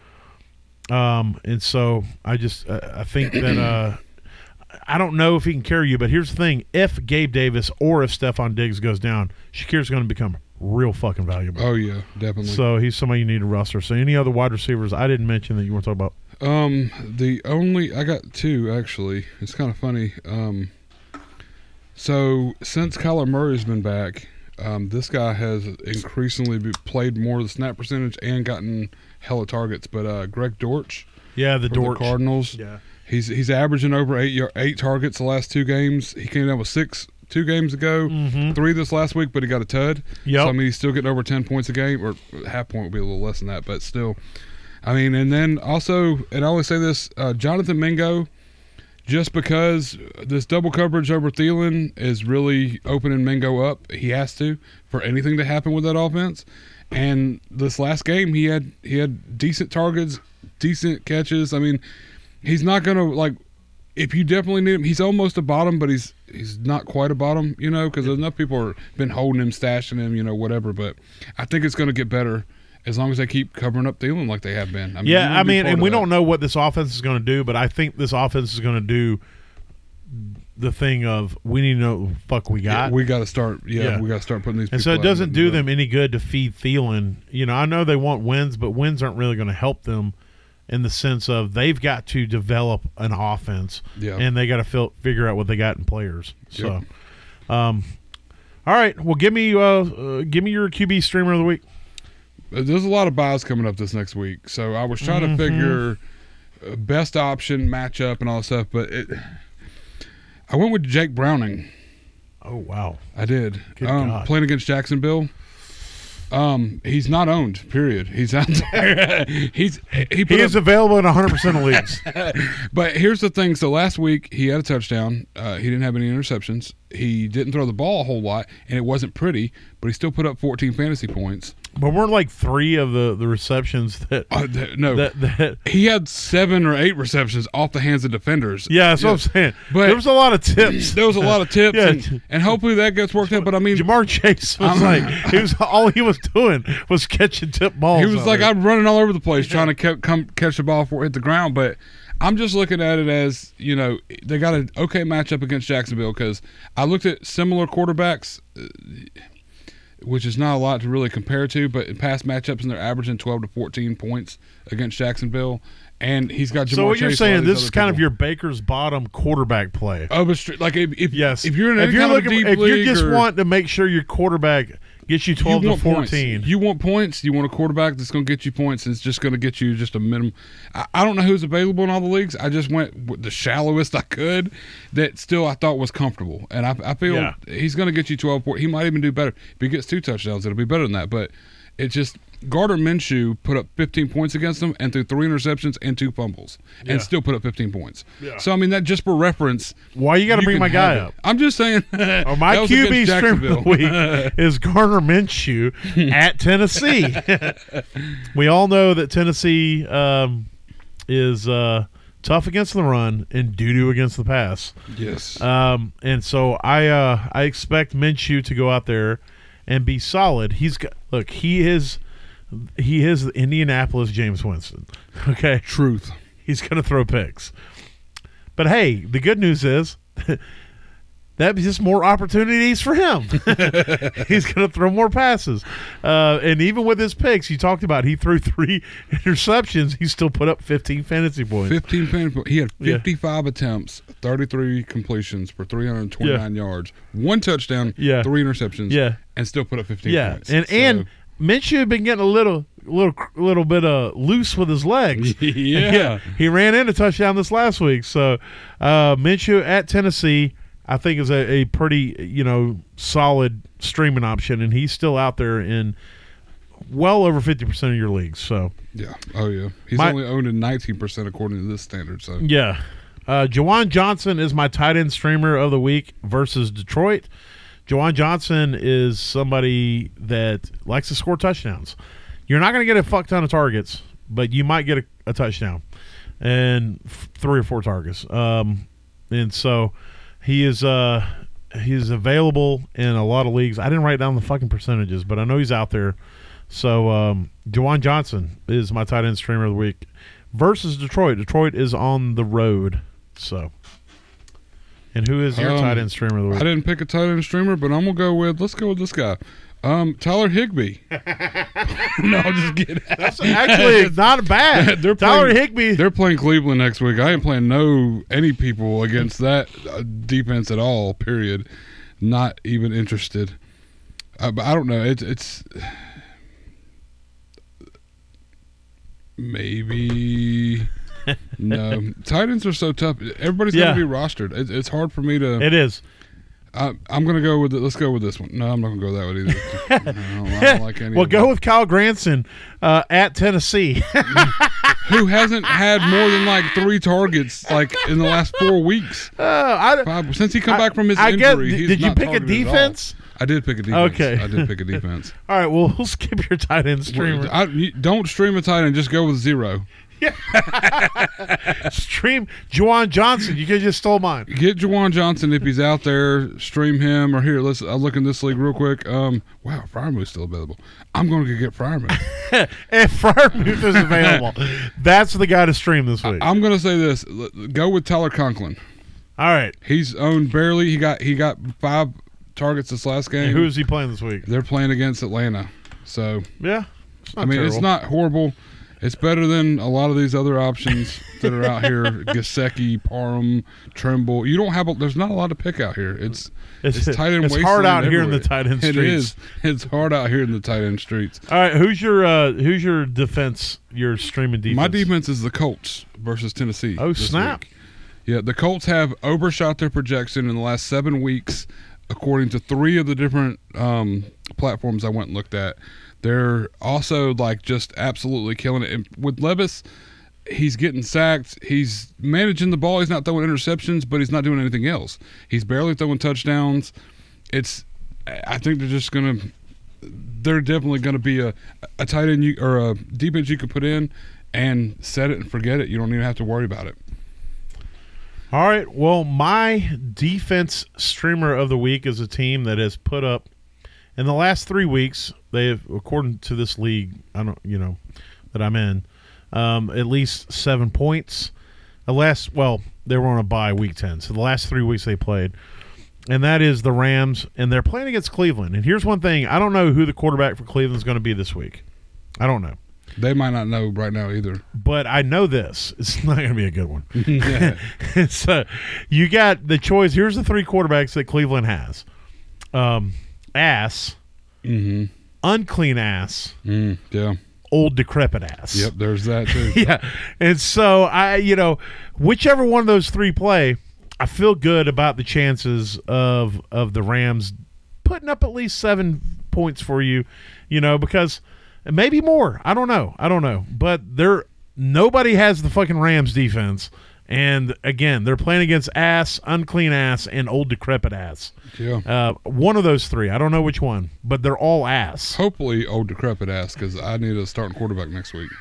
Um, and so I just uh, I think that uh, I don't know if he can carry you, but here's the thing: if Gabe Davis or if Stefon Diggs goes down, Shakir's going to become real fucking valuable. Oh yeah, definitely. So he's somebody you need to roster. So any other wide receivers I didn't mention that you want to talk about? Um, the only I got two actually. It's kind of funny. Um, so since Kyler Murray's been back, um, this guy has increasingly played more of the snap percentage and gotten hella targets. But uh, Greg Dortch Yeah, the Dortch. Cardinals, Yeah. He's he's averaging over eight eight targets the last two games. He came down with six two games ago, Mhm. three this last week, but he got a tud. Yep. So I mean, he's still getting over ten points a game, or half point would be a little less than that, but still. I mean, and then also, and I always say this: uh, Jonathan Mingo, just because this double coverage over Thielen is really opening Mingo up, he has to for anything to happen with that offense. And this last game, he had he had decent targets, decent catches. I mean, he's not gonna like if you definitely need him, he's almost a bottom, but he's he's not quite a bottom, you know, because enough people are been holding him, stashing him, you know, whatever. But I think it's going to get better as long as they keep covering up Thielen like they have been. I mean, Yeah, I mean, and we that. don't know what this offense is going to do, but I think this offense is going to do the thing of we need to know what the fuck we Yeah, got. we got to start. Yeah, Yeah. we got to start putting these. and so it doesn't do them any good to feed Thielen. You know, I know they want wins, but wins aren't really going to help them in the sense of they've got to develop an offense Yeah. and they got to fil- figure out what they got in players. So, Yep. um, all right, well, give me uh, uh, give me your QB streamer of the week. Uh, There's a lot of byes coming up this next week, so I was trying Mhm. to figure uh, best option matchup and all that stuff, but it. I went with Jake Browning. Oh wow, I did. Um, Playing against Jacksonville. Um, he's not owned. Period. He's out there. he's he put he up, is available in 100 percent of leagues. but here's the thing. So last week he had a touchdown. Uh, he didn't have any interceptions. He didn't throw the ball a whole lot, and it wasn't pretty. But he still put up 14 fantasy points. But weren't like three of the the receptions that Uh, no, that that. he had seven or eight receptions off the hands of defenders. Yeah, that's what I'm saying. But- there was a lot of tips. There was a lot of tips, Yeah. and, and hopefully that gets worked out. But I mean, Ja'Marr Chase was I'm- like, he was all he was doing was catching tip balls. He was like. I'm running all over the place trying to ca- come catch the ball before it hit the ground. But I'm just looking at it as, you know, they got an okay matchup against Jacksonville because I looked at similar quarterbacks, uh, which is not a lot to really compare to, but in past matchups, and they're averaging 12 to 14 points against Jacksonville. And he's got Ja'Marr So what Chase you're saying? This is kind of your Baker's bottom quarterback play. Oh, of a str- like if, if Yes. if you're in if you're looking, if you just or- want to make sure your quarterback gets you 12 you to want points. 14. You want points. You want a quarterback that's going to get you points. And it's just going to get you just a minimum. I, I don't know who's available in all the leagues. I just went with the shallowest I could. That still I thought was comfortable, and I, I feel Yeah. he's going to get you 12 points. He might even do better if he gets two touchdowns. It'll be better than that. But it just Gardner Minshew put up 15 points against them and threw three interceptions and two fumbles, Yeah. and still put up 15 points. Yeah. So I mean that just for reference. Why you got to bring my guy have it. up? I'm just saying. Or my QB stream of the week is Gardner Minshew at Tennessee. we all know that Tennessee um, is uh, tough against the run and doo doo against the pass. yes. Um, and so I uh, I expect Minshew to go out there and be solid. He's got look. He is he is the Indianapolis Jameis Winston. Okay, Truth. he's going to throw picks. But hey, the good news is that's just more opportunities for him. he's going to throw more passes. Uh, and even with his picks, you talked about he threw three interceptions. He still put up 15 fantasy points. 15 fan po- He had Yeah. 55 attempts, 33 completions for 329 yards, one touchdown, Yeah. three interceptions, Yeah. and still put up 15 Yeah, points. and So- and Minshew had been getting a little little little bit uh loose with his legs. Yeah. he ran in a touchdown this last week. So uh, Minshew at Tennessee, I think is a, a pretty you know solid streaming option, and he's still out there in well over fifty percent of your leagues. So yeah, oh yeah, he's My- only owned in 19 percent according to this standard. So yeah, uh, Juwan Johnson is my tight end streamer of the week versus Detroit. Juwan Johnson is somebody that likes to score touchdowns. You're not going to get a fuck ton of targets, but you might get a, a touchdown and f- three or four targets. Um, and so he is uh, he is available in a lot of leagues. I didn't write down the fucking percentages, but I know he's out there. So um, Juwan Johnson is my tight end streamer of the week versus Detroit. Detroit is on the road. So, and who is your Um, tight end streamer of the I didn't pick a tight end streamer, but I'm gonna go with let's go with this guy, um, Tyler Higbee. no, I'm just kidding. That's actually not bad. They're Tyler playing- Higbee. They're playing Cleveland next week. I ain't playing no any people against that uh, defense at all. Period. Not even interested. Uh, but I don't know. It's it's maybe no. Tight ends are so tough. Everybody's Yeah. gonna be rostered. It, it's hard for me to. It is. I, I'm gonna go with it. Let's go with this one. No, I'm not gonna go that one either. I don't, I don't like any. Well, go them. with Kylen Granson uh, at Tennessee. who hasn't had more than like three targets like in the last four weeks. uh, I, Five, since he come back from his I guess- injury, did- he's did you pick a targeted at all. defense? I did pick a defense. Okay. I did pick a defense. all right, well, we'll skip your tight end streamer. I, don't stream a tight end. Just go with zero. Stream Juwan Johnson. You could just stole mine. Get Juwan Johnson if he's out there. Stream him or here. Let's. I'll look in this league real quick. Um. Wow, Freiermuth's still available. I'm going to get Freiermuth. If Freiermuth is available, that's the guy to stream this week. I'm going to say this. Go with Tyler Conklin. all right. He's owned barely. He got he got five targets this last game. And who is he playing this week? They're playing against Atlanta. So Yeah. I mean, it's not horrible. It's better than a lot of these other options that are out here. Gesicki, Parham, Tremble. You don't have. A, there's not a lot to pick out here. It's It's, it's tight end. it's hard out here in the tight end It streets. is. It's hard out here in the tight end streets. All right, who's your uh, who's your defense? Your streaming defense. My defense is the Colts versus Tennessee. Oh, snap. week. Yeah, the Colts have overshot their projection in the last seven weeks, according to three of the different um, platforms I went and looked at. They're also like just absolutely killing it. And with Levis, he's getting sacked. He's managing the ball. He's not throwing interceptions, but he's not doing anything else. He's barely throwing touchdowns. It's. I think they're just gonna. They're definitely gonna be a a tight end you, or a deep defense you could put in and set it and forget it. You don't even have to worry about it. All right. Well, my defense streamer of the week is a team that has put up in the last three weeks. They have, according to this league, I don't, you know, that I'm in, um, at least seven points. The last, well, they were on a bye week ten, so the last three weeks they played, and that is the Rams, and they're playing against Cleveland. And here's one thing: I don't know who the quarterback for Cleveland is going to be this week. I don't know. They might not know right now either. but I know this. It's not going to be a good one. so you got the choice. Here's the three quarterbacks that Cleveland has: um, ass, mm-hmm. Unclean ass, Mm, yeah. old decrepit ass. Yep. There's that too. Yeah, and so I, you know, whichever one of those three play, I feel good about the chances of of the Rams putting up at least seven points for you. You know, because maybe more. I don't know. I don't know. But they're nobody has the fucking Rams defense. And again, they're playing against ass, unclean ass, and old decrepit ass. Yeah. Uh, one of those three. I don't know which one, but they're all ass. Hopefully, old decrepit ass because I need a starting quarterback next week.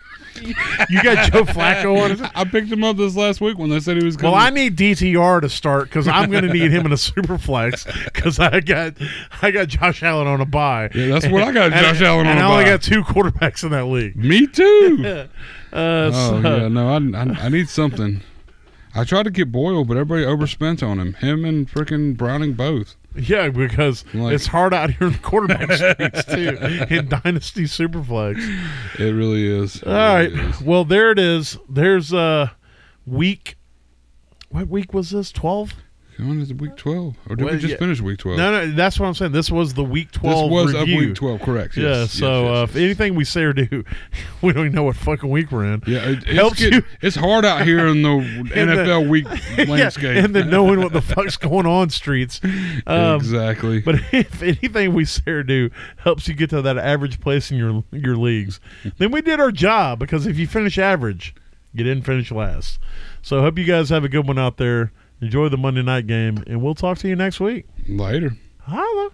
You got Joe Flacco on it. I picked him up this last week when they said he was Well, coming. I need DTR to start because I'm going to need him in a super flex because I got I got Josh Allen on a bye. Yeah, that's what I got. And- Josh Allen on and a I only got two quarterbacks in that league. Me too. Uh, oh so- yeah, no, I, I I need something. I tried to get Boyle, but everybody overspent on him. Him and freaking Browning both. yeah, because Like- it's hard out here in the quarterback streets too in Dynasty Superflex. It really is. It All right, really is. well there it is. There's uh week. What week was this? Twelve? Going into week twelve, or did Well, we just yeah. finish week twelve? No, no, that's what I'm saying. This was the week twelve. this was review. up week twelve, correct? Yeah, Yes, so yes, uh, yes, if anything we say or do, we don't even know what fucking week we're in. Yeah, it, it's, helps get- you- it's hard out here in the NFL week landscape. Yeah, and then knowing what the fuck's going on streets. Um, exactly. But if anything we say or do helps you get to that average place in your your leagues, then we did our job. Because if you finish average, you didn't finish last. So I hope you guys have a good one out there. Enjoy the Monday night game, and we'll talk to you next week. Later. Holla.